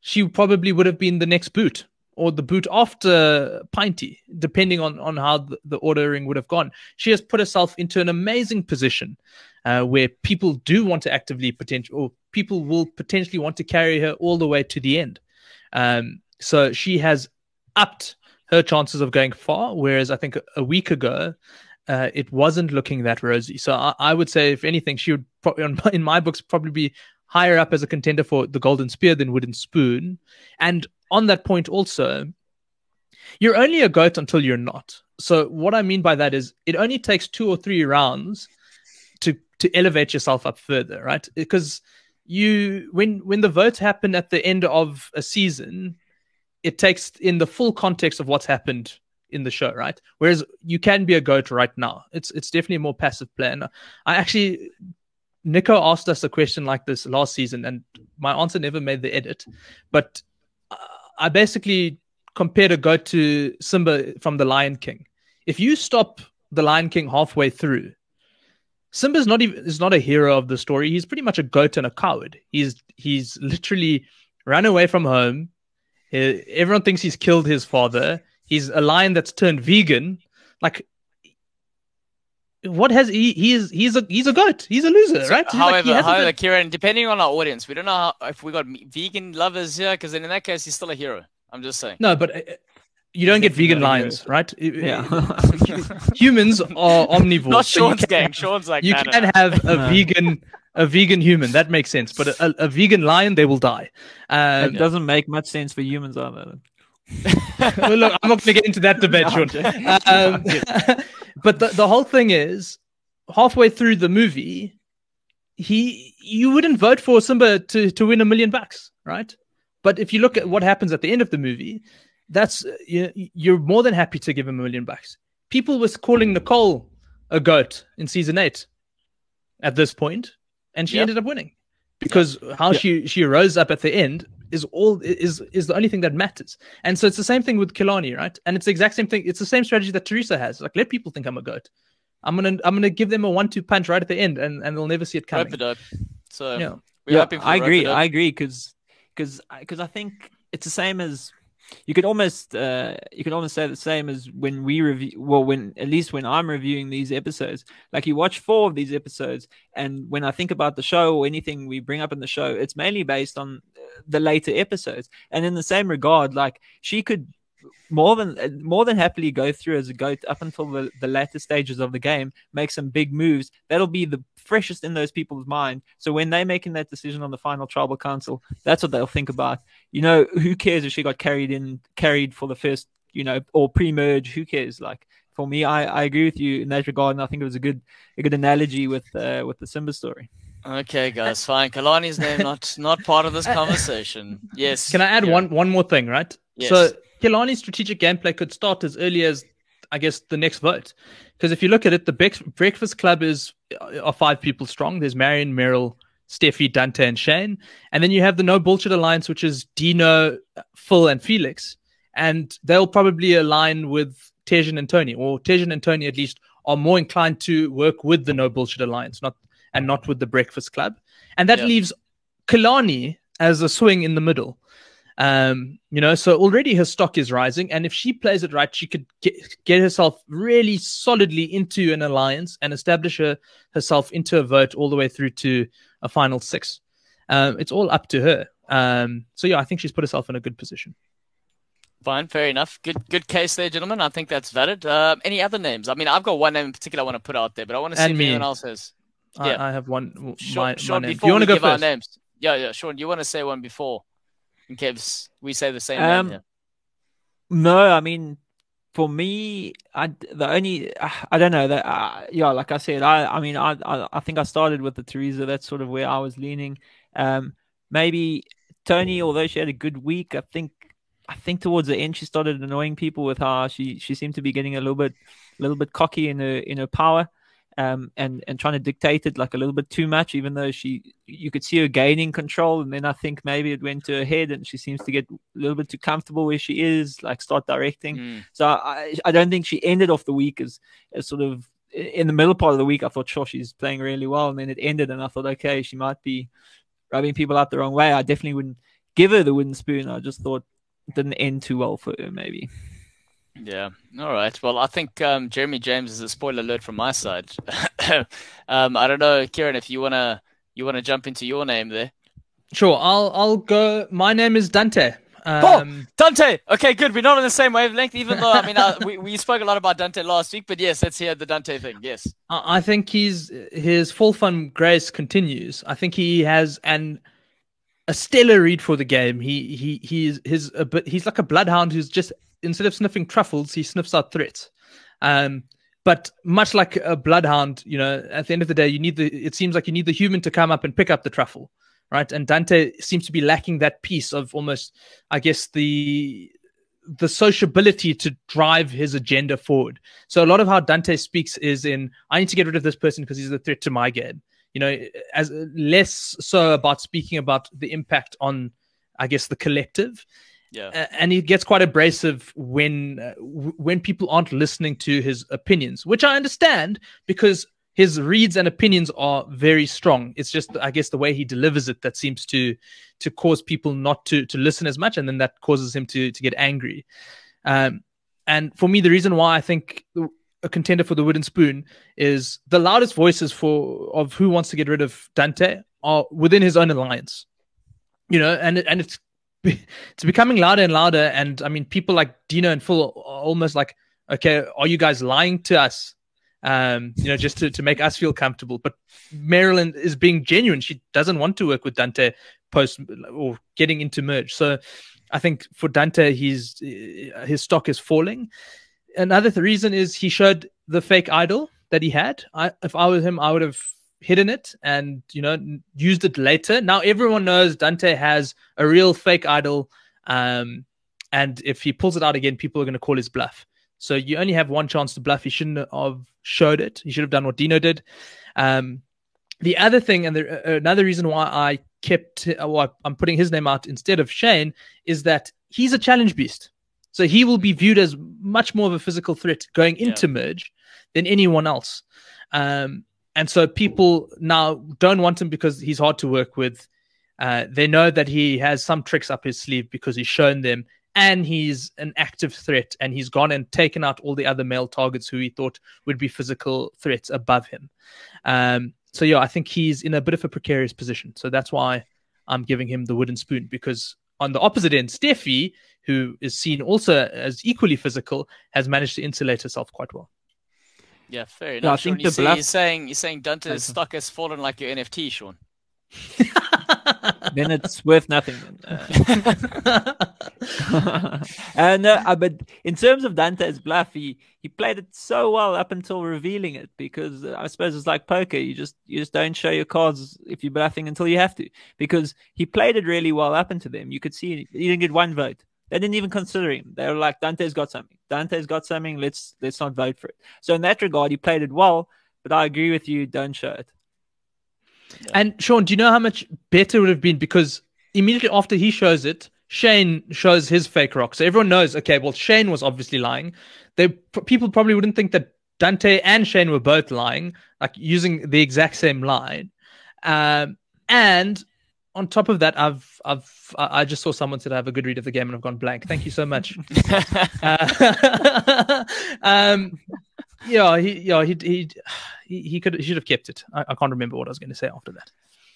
Speaker 6: she probably would have been the next boot or the boot after Pinty, depending on, on how the, the, ordering would have gone. She has put herself into an amazing position uh, where people do want to actively potential, or people will potentially want to carry her all the way to the end. Um, so she has upped her chances of going far. Whereas I think a week ago, uh, it wasn't looking that rosy. So I, I, would say, if anything, she would probably, in my books, probably be higher up as a contender for the Golden Spear than Wooden Spoon. And on that point, also, you're only a goat until you're not. So what I mean by that is, it only takes two or three rounds to to elevate yourself up further, right? Because you when when the votes happen at the end of a season, it takes in the full context of what's happened in the show, right? Whereas you can be a goat right now. It's it's definitely a more passive play. And I actually Nico asked us a question like this last season, and my answer never made the edit. But uh, I basically compared a goat to Simba from The Lion King. If you stop The Lion King halfway through, Simba's not even is not a hero of the story. He's pretty much a goat and a coward. He's he's literally ran away from home Eh, everyone thinks he's killed his father. He's a lion that's turned vegan. Like, what has he? He's is he's a he's a goat. He's a loser,
Speaker 4: so,
Speaker 6: right?
Speaker 4: He's however, like, however, Kiran, depending on our audience, we don't know how, if we got vegan lovers here, because then in that case, he's still a hero. I'm just saying.
Speaker 6: No, but uh, you don't get vegan lions, right?
Speaker 5: Yeah.
Speaker 6: Humans are omnivores.
Speaker 4: Not Sean's so gang. Sean's like
Speaker 6: you can't have a no. vegan a vegan human. That makes sense. But a, a vegan lion, they will die.
Speaker 5: Um, it doesn't make much sense for humans either.
Speaker 6: well, look, I'm not going to get into that debate, Sean. Um, but the, the whole thing is, halfway through the movie, he you wouldn't vote for Simba to, to win a million bucks, right? But if you look at what happens at the end of the movie, that's you're more than happy to give him a million bucks. People was calling Nicole a goat in season eight at this point, and she yep. ended up winning because yep. how yep. she she rose up at the end is all is is the only thing that matters. And so it's the same thing with Kilani, right? And it's the exact same thing. It's the same strategy that Teresa has. Like let people think I'm a goat. I'm gonna I'm gonna give them a one two punch right at the end, and and they'll never see it coming.
Speaker 4: Rope So
Speaker 6: yeah,
Speaker 5: yeah I agree. I agree because because because I think it's the same as you could almost uh, you could almost say the same as when we review well when at least when i'm reviewing these episodes like you watch four of these episodes and when i think about the show or anything we bring up in the show it's mainly based on uh, the later episodes and in the same regard like she could more than more than happily go through as a goat up until the, the latter stages of the game, make some big moves. That'll be the freshest in those people's mind. So when they're making that decision on the final tribal council, that's what they'll think about. You know, who cares if she got carried in carried for the first, you know, or pre-merge? Who cares? Like for me, I, I agree with you in that regard, and I think it was a good a good analogy with uh, with the Simba story.
Speaker 4: Okay, guys, fine. Kalani's name not not part of this conversation. Yes.
Speaker 6: Can I add
Speaker 4: yeah.
Speaker 6: one one more thing, right?
Speaker 4: Yes.
Speaker 6: So Kilani's strategic gameplay could start as early as I guess the next vote, because if you look at it, the Breakfast Club is uh, are five people strong. There's Marion, Meryl, Steffi, Dante, and Shane, and then you have the No Bullshit Alliance, which is Dino, Phil, and Felix, and they'll probably align with Tejan and Tony, or Tejan and Tony at least are more inclined to work with the No Bullshit Alliance, not and not with the Breakfast Club, and that
Speaker 4: Yeah.
Speaker 6: leaves Kalani as a swing in the middle. Um, you know, so already her stock is rising, and if she plays it right, she could get, get herself really solidly into an alliance and establish her, herself into a vote all the way through to a final six. Um, it's all up to her. Um, so yeah, I think she's put herself in a good position.
Speaker 4: Fine, fair enough. Good, good case there, gentlemen. I think that's valid. Uh, any other names? I mean, I've got one name in particular I want to put out there, but I want to see
Speaker 6: And
Speaker 4: if
Speaker 6: me.
Speaker 4: anyone else has.
Speaker 6: I,
Speaker 4: Yeah.
Speaker 6: I have one. w-
Speaker 4: Sean,
Speaker 6: my, my
Speaker 4: Sean
Speaker 6: name. Do
Speaker 4: before
Speaker 6: you want to
Speaker 4: we
Speaker 6: go
Speaker 4: give our
Speaker 6: first?
Speaker 4: names, yeah, yeah, Sean, you want to say one before, case we say the same
Speaker 5: Um,
Speaker 4: name?
Speaker 5: No, I mean, for me, I the only I don't know that uh, yeah, like I said, I I mean, I, I I think I started with the Teresa. That's sort of where I was leaning. Um, maybe Tony, although she had a good week, I think I think towards the end she started annoying people with how she she seemed to be getting a little bit a little bit cocky in her in her power. Um, and and trying to dictate it like a little bit too much, even though she you could see her gaining control, and then I think maybe it went to her head, and she seems to get a little bit too comfortable where she is, like start directing.
Speaker 4: Mm.
Speaker 5: So I, I don't think she ended off the week as, as sort of in the middle part of the week. I thought, sure, she's playing really well, and then it ended, and I thought, okay, she might be rubbing people out the wrong way. I definitely wouldn't give her the wooden spoon. I just thought it didn't end too well for her, maybe.
Speaker 4: Yeah. All right. Well, I think um, Jeremy James is a spoiler alert from my side. um, I don't know, Kiran, if you wanna you wanna jump into your name there.
Speaker 6: Sure, I'll I'll go. My name is Dante.
Speaker 4: Oh!
Speaker 6: Um,
Speaker 4: Dante. Okay, good. We're not on the same wavelength, even though I mean uh, we we spoke a lot about Dante last week, but yes, let's hear the Dante thing. Yes.
Speaker 6: I I think he's his full fun grace continues. I think he has an a stellar read for the game. He he he's his a bit, he's like a bloodhound who's just instead of sniffing truffles, he sniffs out threats. Um, but much like a bloodhound, you know, at the end of the day, you need the. It seems like you need the human to come up and pick up the truffle, right? And Dante seems to be lacking that piece of almost, I guess, the the sociability to drive his agenda forward. So a lot of how Dante speaks is in I need to get rid of this person because he's a threat to my game. You know, as less so about speaking about the impact on, I guess, the collective.
Speaker 4: Yeah.
Speaker 6: And he gets quite abrasive when uh, when people aren't listening to his opinions, which I understand because his reads and opinions are very strong. It's just, I guess, the way he delivers it that seems to to cause people not to to listen as much, and then that causes him to to get angry. Um, and for me, the reason why I think a contender for the wooden spoon is the loudest voices for of who wants to get rid of Dante are within his own alliance. You know, and and it's it's becoming louder and louder. And I mean, people like Dino and Phil are almost like, okay, are you guys lying to us? Um, you know, just to, to make us feel comfortable. But Marilyn is being genuine. She doesn't want to work with Dante post or getting into merge. So I think for Dante, he's his stock is falling. Another th- reason is he showed the fake idol that he had. I, if I was him, I would have hidden it and you know used it later. Now everyone knows Dante has a real fake idol, um, and if he pulls it out again, people are going to call his bluff. So you only have one chance to bluff. He shouldn't have showed it. He should have done what Dino did. Um, the other thing, and the, uh, another reason why I kept, uh, why I'm putting his name out instead of Shane, is that he's a challenge beast. So he will be viewed as much more of a physical threat going
Speaker 4: Yeah.
Speaker 6: into merge than anyone else. Um, and so people now don't want him because he's hard to work with. Uh, they know that he has some tricks up his sleeve because he's shown them, and he's an active threat. And he's gone and taken out all the other male targets who he thought would be physical threats above him. Um, so yeah, I think he's in a bit of a precarious position. So that's why I'm giving him the wooden spoon because on the opposite end, Steffi, who is seen also as equally physical, has managed to insulate herself quite well.
Speaker 4: Yeah, fair
Speaker 5: I
Speaker 4: enough. Sean,
Speaker 5: think
Speaker 4: you
Speaker 5: the
Speaker 4: see,
Speaker 5: bluff-
Speaker 4: you're saying you're saying Dante's
Speaker 5: Okay.
Speaker 4: stock has fallen like your NFT, Sean.
Speaker 5: then it's worth nothing. Uh, and uh, uh, but in terms of Dante's bluff, he he played it so well up until revealing it because uh, I suppose it's like poker. You just you just don't show your cards if you're bluffing until you have to. Because he played it really well up until them. You could see he didn't get one vote. They didn't even consider him. They were like, Dante's got something. Dante's got something. Let's let's not vote for it. So in that regard, he played it well. But I agree with you. Don't show it.
Speaker 6: And Sean, do you know how much better it would have been? Because immediately after he shows it, Shane shows his fake rock. So everyone knows, okay, well, Shane was obviously lying. They people probably wouldn't think that Dante and Shane were both lying, like using the exact same line. Um, and on top of that, I've I've I I just saw someone said I have a good read of the game and I've gone blank. Thank you so much. Uh, um, yeah, he, yeah, he, he, he, he could, he should have kept it. I, I can't remember what I was going to say after that.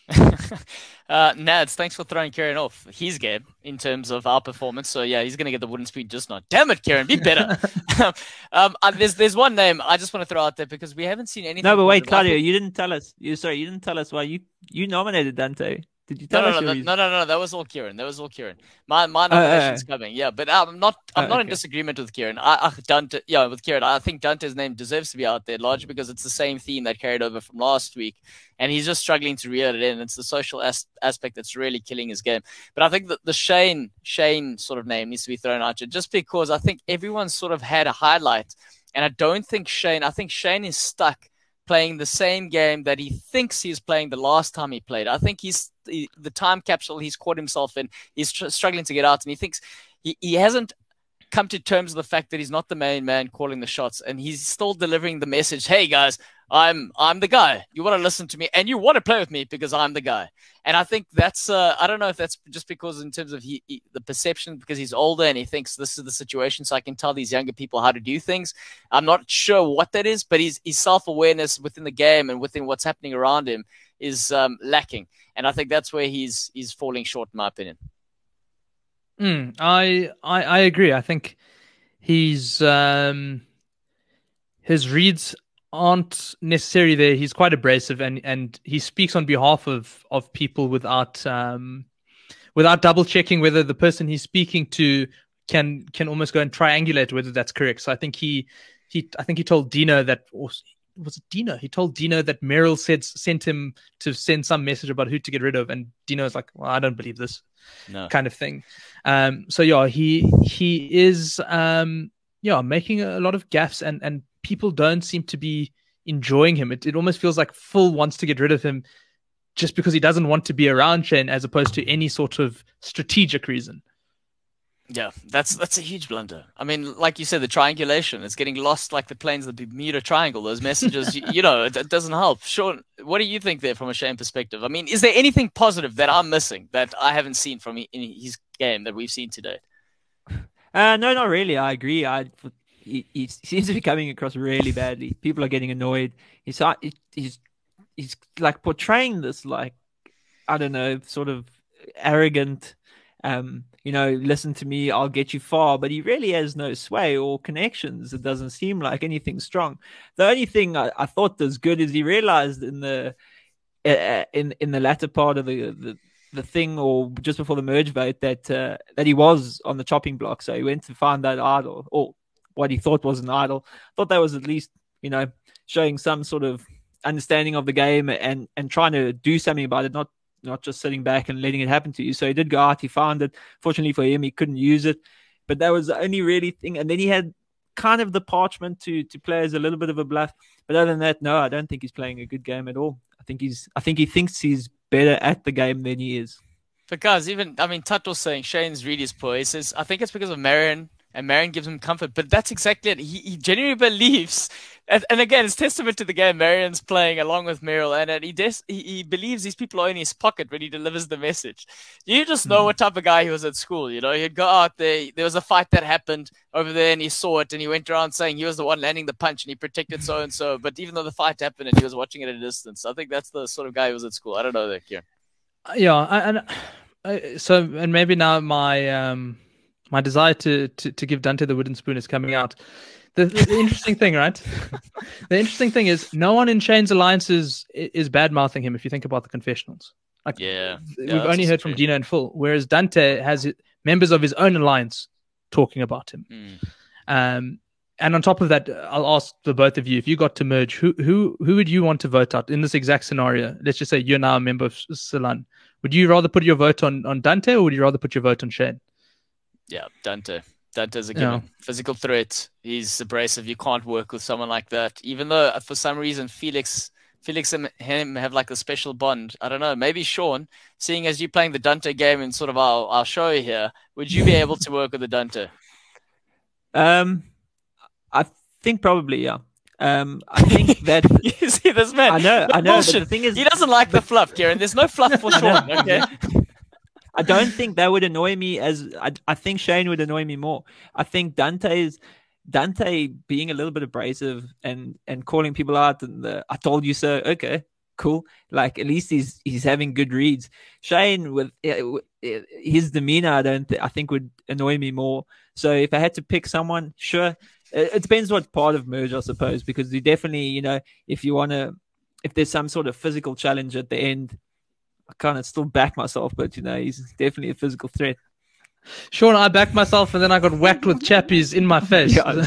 Speaker 4: uh, Nads, thanks for throwing Kiran off his game in terms of our performance. So yeah, he's going to get the wooden spoon just now. Damn it, Kiran, be better. um, uh, there's there's one name I just want to throw out there because we haven't seen anything.
Speaker 5: No, but wait,
Speaker 4: positive.
Speaker 5: Claudio, you didn't tell us. You sorry, you didn't tell us why you you nominated Dante. Did you
Speaker 4: No,
Speaker 5: tell
Speaker 4: no,
Speaker 5: us
Speaker 4: no, no, no, no, no, that was all Kiran. That was all Kiran. My my
Speaker 5: Oh, oh,
Speaker 4: nomination's
Speaker 5: oh.
Speaker 4: coming. Yeah, but um, I'm not. I'm
Speaker 5: Oh,
Speaker 4: not in disagreement with Kiran. I, I Dante. Yeah, with Kiran, I think Dante's name deserves to be out there largely because it's the same theme that carried over from last week, and he's just struggling to reel it in. It's the social as- aspect that's really killing his game. But I think that the Shane Shane sort of name needs to be thrown out here just because I think everyone's sort of had a highlight, and I don't think Shane. I think Shane is stuck playing the same game that he thinks he's playing the last time he played. I think he's the, time capsule he's caught himself in. He's tr- struggling to get out, and he thinks he, he hasn't come to terms with the fact that he's not the main man calling the shots, and he's still delivering the message. Hey guys, I'm I'm the guy. You want to listen to me, and you want to play with me because I'm the guy. And I think that's uh, I don't know if that's just because in terms of he, he, the perception because he's older and he thinks this is the situation, so I can tell these younger people how to do things. I'm not sure what that is, but his, his self awareness within the game and within what's happening around him is um, lacking, and I think that's where he's he's falling short, in my opinion.
Speaker 6: Mm, I, I I agree. I think he's um his reads aren't necessarily there. He's quite abrasive and and he speaks on behalf of of people without um without double checking whether the person he's speaking to can can almost go and triangulate whether that's correct. So I think he he I think he told Dino that was it Dino? He told Dino that Meryl said sent him to send some message about who to get rid of, and Dino Dino's like, "Well, I don't believe this."
Speaker 4: No.
Speaker 6: kind of thing. Um, so yeah, he he is um, yeah making a lot of gaffes, and and people don't seem to be enjoying him. It it almost feels like Phil wants to get rid of him just because he doesn't want to be around Shane, as opposed to any sort of strategic reason.
Speaker 4: Yeah, that's that's a huge blunder. I mean, like you said, the triangulation is getting lost like the planes of the Bermuda Triangle. Those messages, you, you know, it, it doesn't help. Sean, what do you think there from a Shane perspective? I mean, is there anything positive that I'm missing that I haven't seen from in his game that we've seen today?
Speaker 5: Uh, no, not really. I agree. I he, he seems to be coming across really badly. People are getting annoyed. He's uh, he- he's he's like portraying this like I don't know, sort of arrogant. Um, you know, listen to me, I'll get you far. But he really has no sway or connections. It doesn't seem like anything strong. The only thing I, I thought was good is he realized in the uh, in in the latter part of the, the the thing or just before the merge vote that uh, that he was on the chopping block. So he went to find that idol or what he thought was an idol. Thought that was at least you know showing some sort of understanding of the game and and trying to do something about it, not not just sitting back and letting it happen to you. So he did go out. He found it. Fortunately for him, he couldn't use it, but that was the only really thing. And then he had kind of the parchment to to play as a little bit of a bluff. But other than that, no, I don't think he's playing a good game at all. I think he's I think he thinks he's better at the game than he is.
Speaker 4: But guys, even I mean, Tut was saying Shane's read is poor. He says I think it's because of Marion, and Marion gives him comfort. But that's exactly it. He, he genuinely believes, and, and again, it's testament to the game Marion's playing along with Meryl, and he, des- he he believes these people are in his pocket when he delivers the message. You just know what type of guy he was at school. You know, he'd go out there. There was a fight that happened over there, and he saw it, and he went around saying he was the one landing the punch, and he protected so and so. But even though the fight happened, and he was watching it at a distance, I think that's the sort of guy he was at school. I don't know that, Kiran.
Speaker 6: yeah and so and maybe now my um My desire to, to, to give Dante the wooden spoon is coming out. The, the, interesting thing, right? the interesting thing is no one in Shane's alliance is, is bad mouthing him if you think about the confessionals. Like
Speaker 4: Yeah.
Speaker 6: we've
Speaker 4: Yeah,
Speaker 6: only heard from. Dino and Phil, whereas Dante has members of his own alliance talking about him.
Speaker 4: Mm.
Speaker 6: Um, and on top of that, I'll ask the both of you: if you got to merge, who who who would you want to vote out in this exact scenario? Let's just say you're now a member of Salon. Would you rather put your vote on on Dante, or would you rather put your vote on Shane?
Speaker 4: Yeah, Dante. Dante's a
Speaker 6: Yeah.
Speaker 4: Physical threat. He's abrasive. You can't work with someone like that. Even though uh, for some reason Felix, Felix and him have like a special bond. I don't know. Maybe Sean, seeing as you playing the Dante game in sort of our, our show here, would you be able to work with the Dante?
Speaker 5: Um, I think probably yeah. Um, I think that
Speaker 4: you see this man?
Speaker 5: I know, I know. But
Speaker 4: bullshit.
Speaker 5: the thing is,
Speaker 4: he doesn't like the fluff, Kiran. There's no fluff for Sean. Okay.
Speaker 5: I don't think that would annoy me as I, I think Shane would annoy me more. I think Dante's Dante being a little bit abrasive and and calling people out and the I told you so. Okay, cool. Like at least he's he's having good reads. Shane with eh, eh, his demeanor, I don't th- I think would annoy me more. So if I had to pick someone, sure. It depends what part of merge, I suppose, because you definitely you know if you want to if there's some sort of physical challenge at the end. I kind of still back myself, but you know, he's definitely a physical threat.
Speaker 6: Sean, I backed myself, and then I got whacked with chappies in my face.
Speaker 5: Yeah.
Speaker 4: All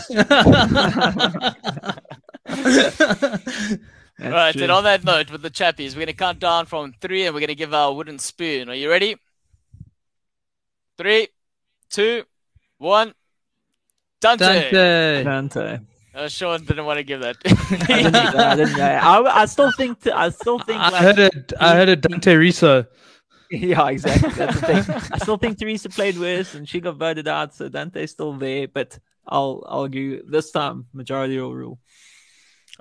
Speaker 4: right. Then on that note, with the chappies, we're gonna count down from three, and we're gonna give our wooden spoon. Are you ready? Three, two, one. Dante.
Speaker 6: Dante.
Speaker 5: Dante.
Speaker 4: Uh, Sean didn't want to give that.
Speaker 5: I didn't, I, didn't. I, I still think. I still think.
Speaker 6: I
Speaker 5: like-
Speaker 6: heard it. I heard it. Dante Riso.
Speaker 5: Yeah, exactly. That's the thing. I still think Teresa played worse, and she got voted out. So Dante's still there, but I'll I'll argue this time majority will rule.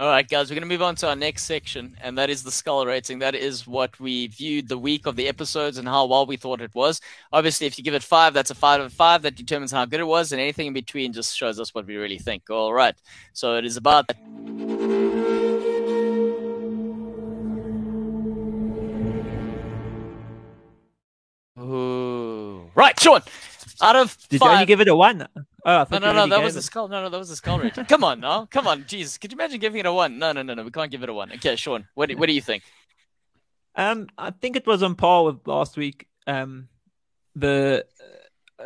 Speaker 4: All right, guys, we're going to move on to our next section, and that is the skull rating. That is what we viewed the week of the episodes and how well we thought it was. Obviously, if you give it five, that's a five of five. That determines how good it was, and anything in between just shows us what we really think. All right, so it is about. Ooh. Right, Sean. Out of
Speaker 5: Did
Speaker 4: five,
Speaker 5: you only give it a one? Oh,
Speaker 4: no, no, no, that was
Speaker 5: it.
Speaker 4: the skull. No, no, that was the skull rating. Come on, now, come on, Jesus, could you imagine giving it a one? No, no, no, no, we can't give it a one. Okay, Sean, what do, what do you think?
Speaker 5: Um, I think it was on par with last week. Um, the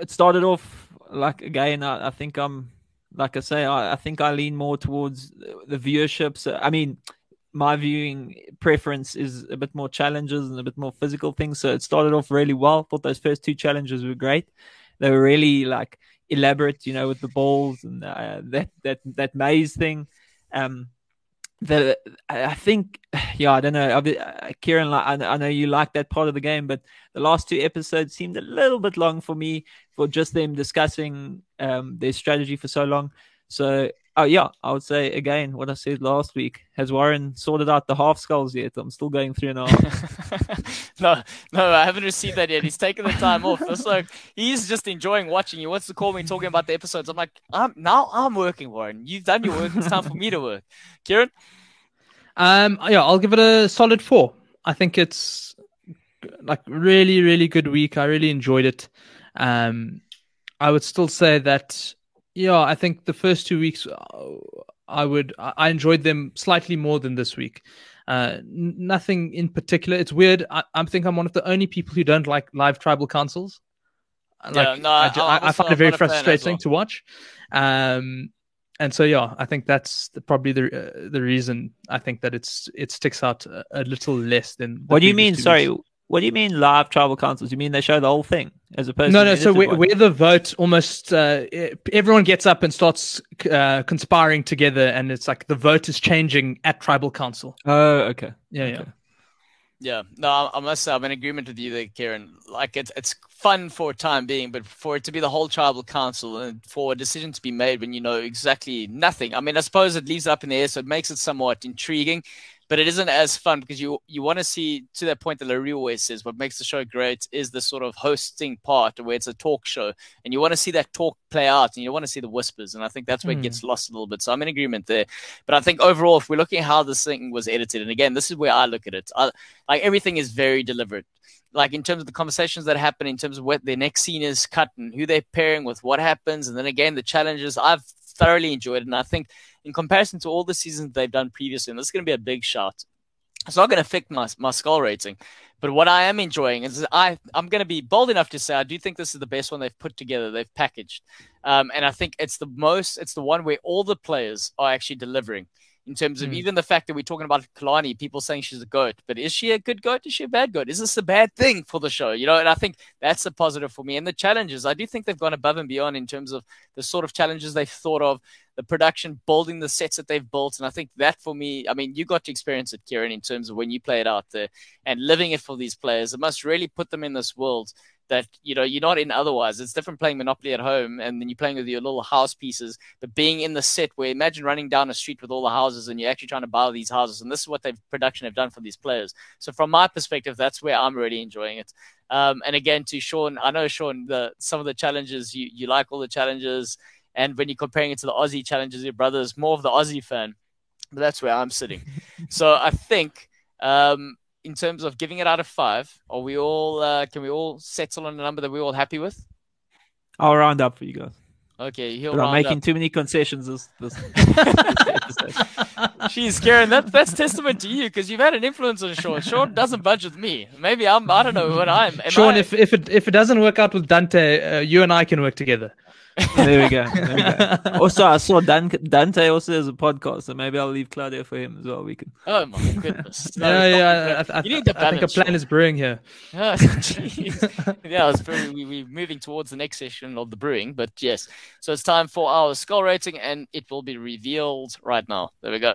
Speaker 5: it started off like again. I, I think I'm like I say. I, I think I lean more towards the viewership. So I mean, my viewing preference is a bit more challenges and a bit more physical things. So it started off really well. Thought those first two challenges were great. They were really like elaborate, you know, with the balls and uh, that that that maze thing. Um, the I think yeah I don't know uh, Kiran I, I know you like that part of the game but the last two episodes seemed a little bit long for me for just them discussing um their strategy for so long so oh yeah I would say again what I said last week has Warren sorted out the half skulls yet I'm still going through and half
Speaker 4: no, no, I haven't received that yet. He's taking the time off. It's like he's just enjoying watching. He wants to call me talking about the episodes. I'm like, I'm now I'm working, Warren. You've done your work. It's time for me to work. Kiran,
Speaker 6: Um, yeah, I'll give it a solid four. I think it's like really, really good week. I really enjoyed it. Um, I would still say that, yeah, I think the first two weeks, uh, I would, I I enjoyed them slightly more than this week. Uh, nothing in particular. It's weird. I, I think I'm one of the only people who don't like live tribal councils. Like,
Speaker 4: Yeah, no,
Speaker 6: I,
Speaker 4: I-
Speaker 6: I, find it very
Speaker 4: I'm not a fan as
Speaker 6: frustrating
Speaker 4: well.
Speaker 6: to watch. Um, and so yeah, I think that's the, probably the uh, the reason I think that it's it sticks out a, a little less than.
Speaker 5: what do you mean sorry
Speaker 6: weeks.
Speaker 5: What do you mean live tribal councils you mean they show the whole thing as opposed
Speaker 6: No,
Speaker 5: to
Speaker 6: no.
Speaker 5: an
Speaker 6: So
Speaker 5: edited
Speaker 6: where, where the vote almost uh, everyone gets up and starts uh, conspiring together, and it's like the vote is changing at tribal council.
Speaker 5: oh okay
Speaker 6: Yeah, yeah.
Speaker 5: Okay.
Speaker 4: yeah, no, I I must say I'm in agreement with you there, Kiran. Like it's it's fun for a time being, but for it to be the whole tribal council and for a decision to be made when you know exactly nothing. I mean, I suppose it leaves it up in the air, so it makes it somewhat intriguing. but it isn't as fun because you you want to see to that point that Larry always says what makes the show great is the sort of hosting part where it's a talk show and you want to see that talk play out and you want to see the whispers and I think that's where it gets hmm. lost a little bit. So I'm in agreement there. But I think overall, if we're looking at how this thing was edited, and again, this is where I look at it, I, like everything is very deliberate. Like in terms of the conversations that happen, in terms of what their next scene is cut and who they're pairing with, what happens, and then again the challenges. I've thoroughly enjoyed it, and I think in comparison to all the seasons they've done previously, and this is going to be a big shot. It's not going to affect my my skull rating, but what I am enjoying is I I'm going to be bold enough to say I do think this is the best one they've put together, they've packaged, um, and I think it's the most, it's the one where all the players are actually delivering in terms of
Speaker 6: Mm.
Speaker 4: even the fact that we're talking about Kalani, people saying she's a goat, but is she a good goat? Is she a bad goat? Is this a bad thing for the show? You know, and I think that's a positive for me. And the challenges, I do think they've gone above and beyond in terms of the sort of challenges they've thought of, the production, building the sets that they've built. And I think that for me, I mean, you got to experience it, Kiran, in terms of when you play it out there and living it for these players. It must really put them in this world that you know you're not in otherwise. It's different playing Monopoly at home and then you're playing with your little house pieces, but being in the set where imagine running down a street with all the houses and you're actually trying to buy these houses, and this is what they've production have done for these players. So from my perspective, that's where I'm really enjoying it. Um, and again, to Sean, I know Sean, the some of the challenges you you like all the challenges, and when you're comparing it to the Aussie challenges, your brother's more of the Aussie fan, but that's where I'm sitting. so I think. Um, in terms of giving it out of five, are we all uh, can we all settle on a number that we're all happy with?
Speaker 5: I'll round up for you guys.
Speaker 4: Okay, he'll
Speaker 5: But I'm making
Speaker 4: up.
Speaker 5: too many concessions this this episode.
Speaker 4: Jeez, Kiran, that, that's testament to you because you've had an influence on Sean. Sean doesn't budge with me. Maybe I'm I don't know what I'm. Am
Speaker 6: Sean,
Speaker 4: I-
Speaker 6: if if it if it doesn't work out with Dante, uh, you and I can work together.
Speaker 5: There we go. There we go. Also, I saw Dan- Dante also has a podcast, so maybe I'll leave Claudio for him as well. We can.
Speaker 4: oh my goodness, No,
Speaker 6: Yeah, yeah. I, I,
Speaker 4: you need the
Speaker 6: I think a plan
Speaker 4: Sean.
Speaker 6: is brewing here.
Speaker 4: Oh, yeah, it's very, we, we're moving towards the next session of the brewing, but yes. So it's time for our skull rating, and it will be revealed right now. There we go.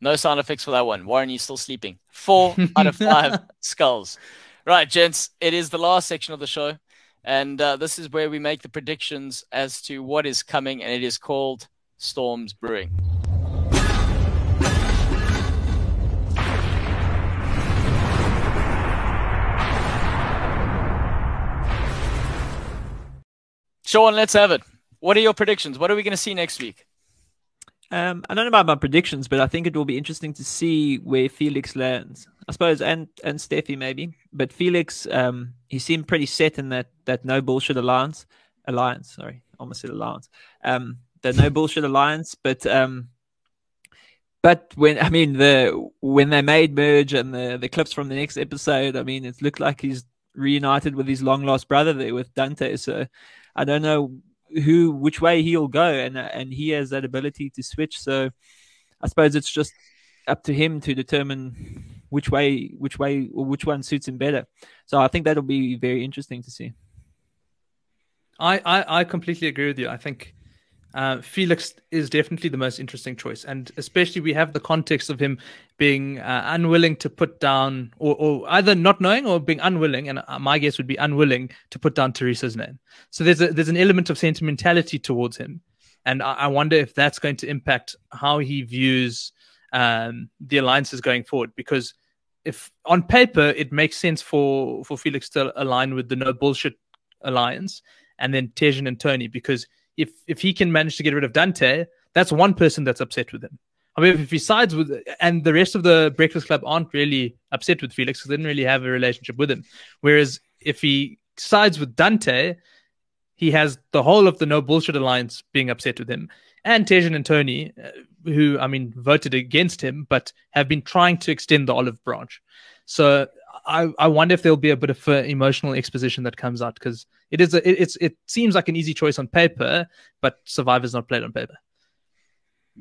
Speaker 4: No sound effects for that one. Warren, you still sleeping? Four out of five skulls. Right, gents, it is the last section of the show, and uh, this is where we make the predictions as to what is coming, and it is called Storms Brewing. Sean, let's have it. What are your predictions? What are we going to see next week?
Speaker 5: Um, I don't know about my predictions, but I think it will be interesting to see where Felix lands. I suppose, and and Steffi maybe, but Felix, um, he seemed pretty set in that that no bullshit alliance. Alliance, sorry, almost said alliance. Um, the no bullshit alliance, but um, but when I mean the when they made merge and the the clips from the next episode, I mean it looked like he's reunited with his long lost brother there with Dante. So I don't know who which way he'll go, and and he has that ability to switch. So I suppose it's just up to him to determine which way which way or which one suits him better. So I think that'll be very interesting to see.
Speaker 6: I, I, I completely agree with you. I think uh, Felix is definitely the most interesting choice, and especially we have the context of him being uh, unwilling to put down, or, or either not knowing or being unwilling. And uh, my guess would be unwilling to put down Teresa's name. So there's a there's an element of sentimentality towards him, and I, I wonder if that's going to impact how he views um, the alliances going forward. Because if on paper it makes sense for for Felix to align with the no bullshit alliance and then Tejan and Tony because if if he can manage to get rid of Dante, that's one person that's upset with him. However, if he sides with and the rest of the Breakfast Club aren't really upset with Felix because they didn't really have a relationship with him. Whereas if he sides with Dante, he has the whole of the No Bullshit Alliance being upset with him, and Tejan and Tony, uh, who I mean voted against him, but have been trying to extend the olive branch. So I, I wonder if there'll be a bit of uh, emotional exposition that comes out because it is a, it, it's it seems like an easy choice on paper, but Survivor's not played on paper.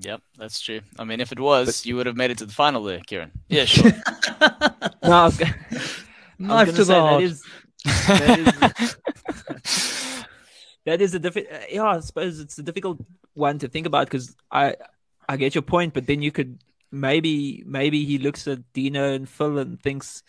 Speaker 4: Yep, that's true. I mean, if it was, you would have made it to the final there, Kiran. Yeah, sure.
Speaker 5: No, I was, go- I was gonna
Speaker 6: to
Speaker 5: say
Speaker 6: the heart.
Speaker 5: that is that is that is a difficult. Yeah, I suppose it's a difficult one to think about because I I get your point, but then you could maybe maybe he looks at Dino and Phil and thinks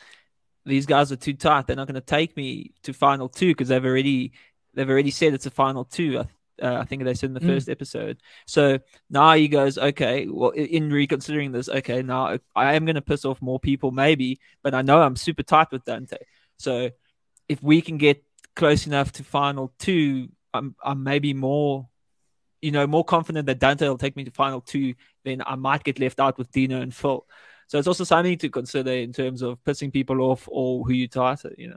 Speaker 5: these guys are too tight. They're not going to take me to final two because they've already they've already said it's a final two. I, Uh, I think they said in the
Speaker 6: Mm.
Speaker 5: first episode. So now he goes, okay, well, in reconsidering this, okay, now I am going to piss off more people, maybe, but I know I'm super tight with Dante. So if we can get close enough to final two, I'm I'm maybe more, you know, more confident that Dante will take me to final two. Then I might get left out with Dino and Phil. So it's also something to consider in terms of pissing people off or who you tighter, you know.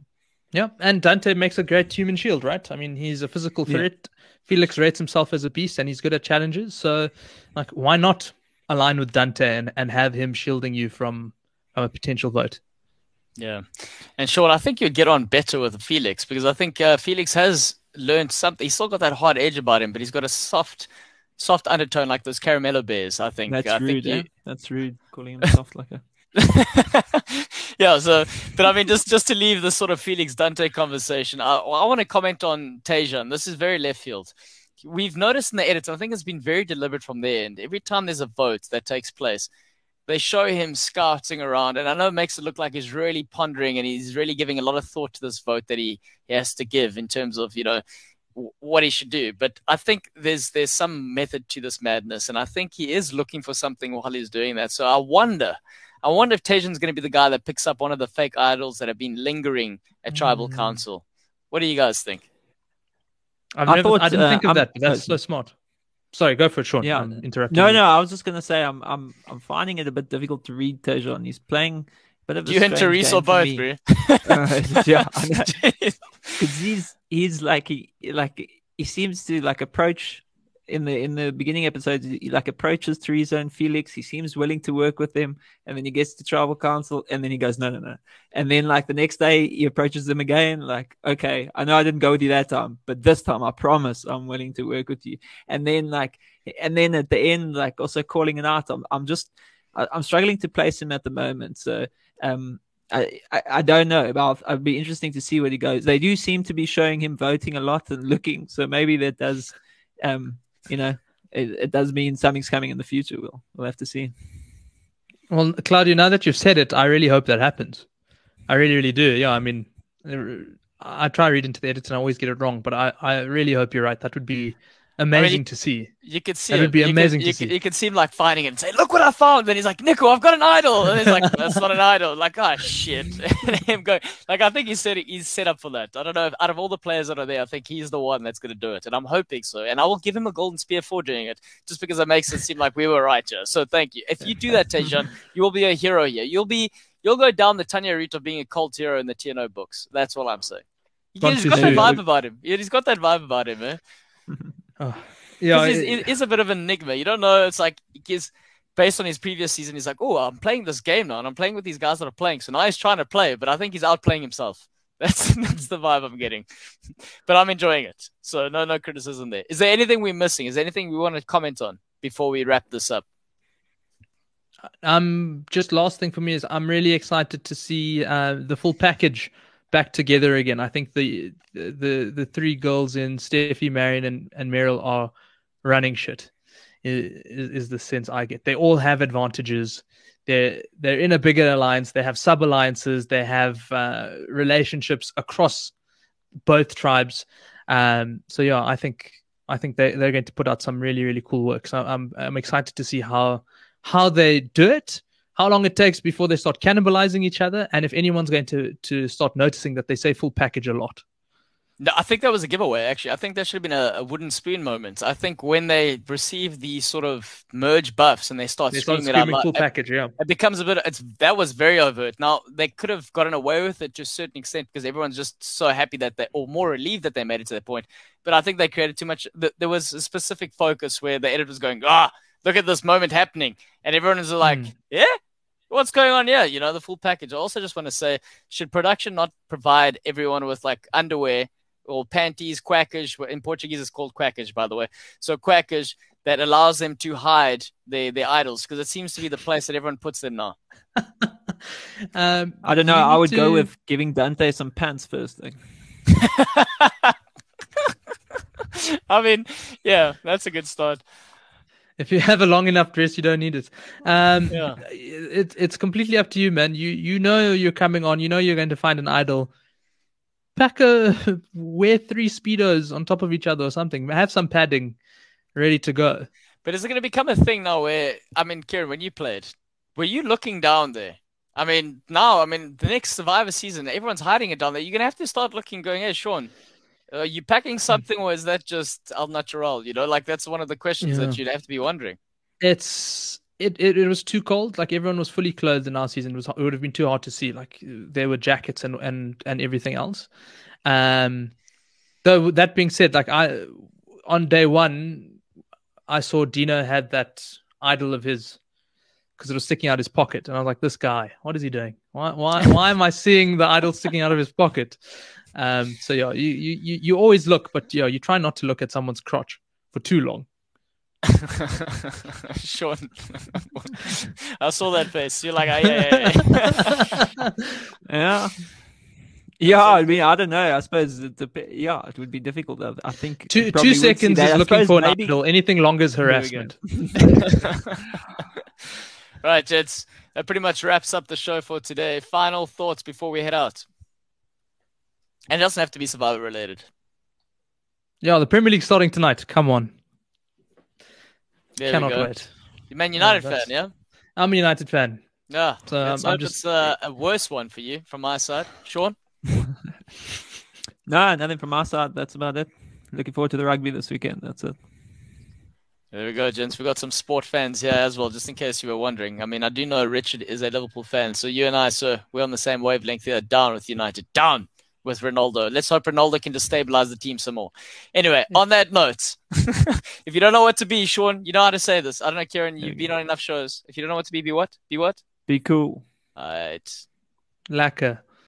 Speaker 6: Yeah, and Dante makes a great human shield, right? I mean, he's a physical
Speaker 5: Yeah.
Speaker 6: threat. Felix rates himself as a beast, and he's good at challenges. So, like, why not align with Dante and, and have him shielding you from, from a potential vote?
Speaker 4: Yeah. And Sean, I think you'd get on better with Felix because I think uh, Felix has learned something. He's still got that hard edge about him, but he's got a soft, soft undertone like those caramello bears. I think.
Speaker 5: That's
Speaker 4: I
Speaker 5: rude.
Speaker 4: think
Speaker 5: eh? That's rude. Calling him soft like a.
Speaker 4: yeah. So, but I mean, just just to leave this sort of Felix Dante conversation, I, I want to comment on Tejan. This is very left field. We've noticed in the edits, I think it's been very deliberate from their end. Every time there's a vote that takes place, they show him scouting around, and I know it makes it look like he's really pondering and he's really giving a lot of thought to this vote that he, he has to give in terms of you know w- what he should do. But I think there's there's some method to this madness, and I think he is looking for something while he's doing that. So I wonder, I wonder if Tejan's going to be the guy that picks up one of the fake idols that have been lingering at Tribal
Speaker 5: Mm.
Speaker 4: Council. What do you guys think?
Speaker 6: I've
Speaker 5: I
Speaker 6: never,
Speaker 5: thought,
Speaker 6: I didn't
Speaker 5: uh,
Speaker 6: think of
Speaker 5: I'm-
Speaker 6: that, but that's
Speaker 5: uh,
Speaker 6: so smart. Sorry, go for it, Sean.
Speaker 5: Yeah.
Speaker 6: I'm interrupting.
Speaker 5: No,
Speaker 6: you.
Speaker 5: no. I was just gonna say I'm I'm I'm finding it a bit difficult to read Tejan. He's playing a bit of a
Speaker 4: You and
Speaker 5: strange
Speaker 4: Therese or both, bro?
Speaker 5: Uh, yeah, I know.
Speaker 4: Jeez.
Speaker 5: because he's he's like he like he seems to like approach in the in the beginning episodes he like approaches Teresa and Felix. He seems willing to work with them, and then he gets to tribal council, and then he goes no no no, and then like the next day he approaches them again. Like okay, I know I didn't go with you that time, but this time I promise I'm willing to work with you. And then like and then at the end like also calling it out. I'm I'm just I, I'm struggling to place him at the moment. So um I, I, I don't know. About I'd be interesting to see where he goes. They do seem to be showing him voting a lot and looking, so maybe that does, um, you know, it, it does mean something's coming in the future. We'll we'll have to see.
Speaker 6: Well, Claudio, now that you've said it, I really hope that happens. I really, really do. Yeah, I mean, I try reading to the edits and I always get it wrong, but I, I really hope you're right. That would be amazing
Speaker 4: you-
Speaker 6: to see.
Speaker 4: You could see
Speaker 6: That would be
Speaker 4: You could-
Speaker 6: amazing to
Speaker 4: you,
Speaker 6: see.
Speaker 4: Could, you could see him like finding it and say, "Look what I found!" Then he's like, "Nico, I've got an idol," and he's like, "That's not an idol." Like, oh shit! and him going, like, I think he's set he's set up for that. I don't know. If, out of all the players that are there, I think he's the one that's going to do it, and I'm hoping so. And I will give him a golden spear for doing it, just because it makes it seem like we were right here. So thank you. If you do that, Tejan, you will be a hero here. You'll be you'll go down the Tanya route of being a cult hero in the TNO books. That's what I'm saying. He's got that vibe about him. Yeah, he's got that vibe about him, man. Eh?
Speaker 6: Oh, yeah,
Speaker 4: Because
Speaker 6: it-
Speaker 4: he's, he's a bit of an enigma. You don't know. It's like he's based on his previous season. He's like, oh, I'm playing this game now, and I'm playing with these guys that are playing. So now he's trying to play, but I think he's outplaying himself. That's that's the vibe I'm getting. but I'm enjoying it. So no no criticism there. Is there anything we're missing? Is there anything we want to comment on before we wrap this up?
Speaker 6: um, just last thing for me is I'm really excited to see uh, the full package back together again. I think the the the three girls in Steffi, Marion, and, and Meryl are running shit. Is, is the sense I get. They all have advantages. They're they're in a bigger alliance. They have sub alliances. They have uh, relationships across both tribes. Um, so yeah, I think I think they they're going to put out some really really cool work. So I'm I'm excited to see how how they do it, how long it takes before they start cannibalizing each other, and if anyone's going to to start noticing that they say full package a lot.
Speaker 4: No, I think that was a giveaway. Actually, I think that should have been a, a wooden spoon moment. I think when they receive these sort of merge buffs and they start
Speaker 6: They start
Speaker 4: screaming it out
Speaker 6: full
Speaker 4: it-
Speaker 6: package, yeah.
Speaker 4: it becomes a bit it's that was very overt now they could have gotten away with it to a certain extent because everyone's just so happy that they or more relieved that they made it to that point but i think they created too much th- there was a specific focus where the editor was going ah look at this moment happening and everyone was like
Speaker 6: Mm.
Speaker 4: yeah what's going on here you know the full package i also just want to say should production not provide everyone with like underwear or panties quackage in portuguese it's called quackage by the way so quackage that allows them to hide their, their idols because it seems to be the place that everyone puts them now.
Speaker 6: Um,
Speaker 5: I don't know. I
Speaker 6: need
Speaker 5: would go with giving Dante some pants first thing.
Speaker 4: I mean, yeah, that's a good start.
Speaker 6: If you have a long enough dress, you don't need it. Um,
Speaker 4: Yeah.
Speaker 6: it, it's completely up to you, man. You you know you're coming on. You know you're going to find an idol. pack a wear three speedos on top of each other or something. Have some padding ready to go.
Speaker 4: But is it going to become a thing now where, I mean, Kiran, when you played, were you looking down there? I mean, now, I mean, the next Survivor season, everyone's hiding it down there. You're going to have to start looking, going, hey, Sean, are you packing something or is that just al natural? You know, like that's one of the questions that you'd have to be wondering.
Speaker 6: It's it, it it was too cold. Like everyone was fully clothed in our season. It was it would have been too hard to see. Like there were jackets and and and everything else. Um, though that being said, like I on day one, I saw Dino had that idol of his because it was sticking out his pocket, and I was like, "This guy, what is he doing? Why why why am I seeing the idol sticking out of his pocket?" Um, so yeah, you you you you always look, but yeah, you try not to look at someone's crotch for too long.
Speaker 4: Sean, I saw that face. You're like, oh, yeah, yeah, yeah.
Speaker 5: Yeah. Yeah, I mean, I don't know. I suppose it dep- yeah, it would be difficult. I- I think
Speaker 6: Two two seconds
Speaker 5: that.
Speaker 6: is
Speaker 5: I
Speaker 6: looking for an
Speaker 5: maybe-
Speaker 6: idol. Anything longer is harassment.
Speaker 4: right, Jets. That pretty much wraps up the show for today. Final thoughts before we head out. And it doesn't have to be survivor related.
Speaker 6: Yeah, the Premier League starting tonight. Come on,
Speaker 4: There
Speaker 6: cannot wait.
Speaker 4: You're Man United
Speaker 6: that's-
Speaker 4: fan, yeah?
Speaker 6: I'm a United fan.
Speaker 4: Yeah.
Speaker 6: So, um, I'm just-
Speaker 4: it's uh, a worse one for you from my side. Sean?
Speaker 5: No, nothing from my side. That's about it. Looking forward to the rugby this weekend. That's it.
Speaker 4: There we go, gents. We've got some sport fans here as well, just in case you were wondering. I mean, I do know Richard is a Liverpool fan, so you and I, sir, we're on the same wavelength here. Down with United. Down with Ronaldo. Let's hope Ronaldo can just stabilize the team some more. Anyway, on that note, if you don't know what to be, Sean, you know how to say this. I don't know, Kiran, you've been on enough shows. If you don't know what to be, be what? Be what?
Speaker 5: Be cool.
Speaker 4: All right.
Speaker 6: Lacquer.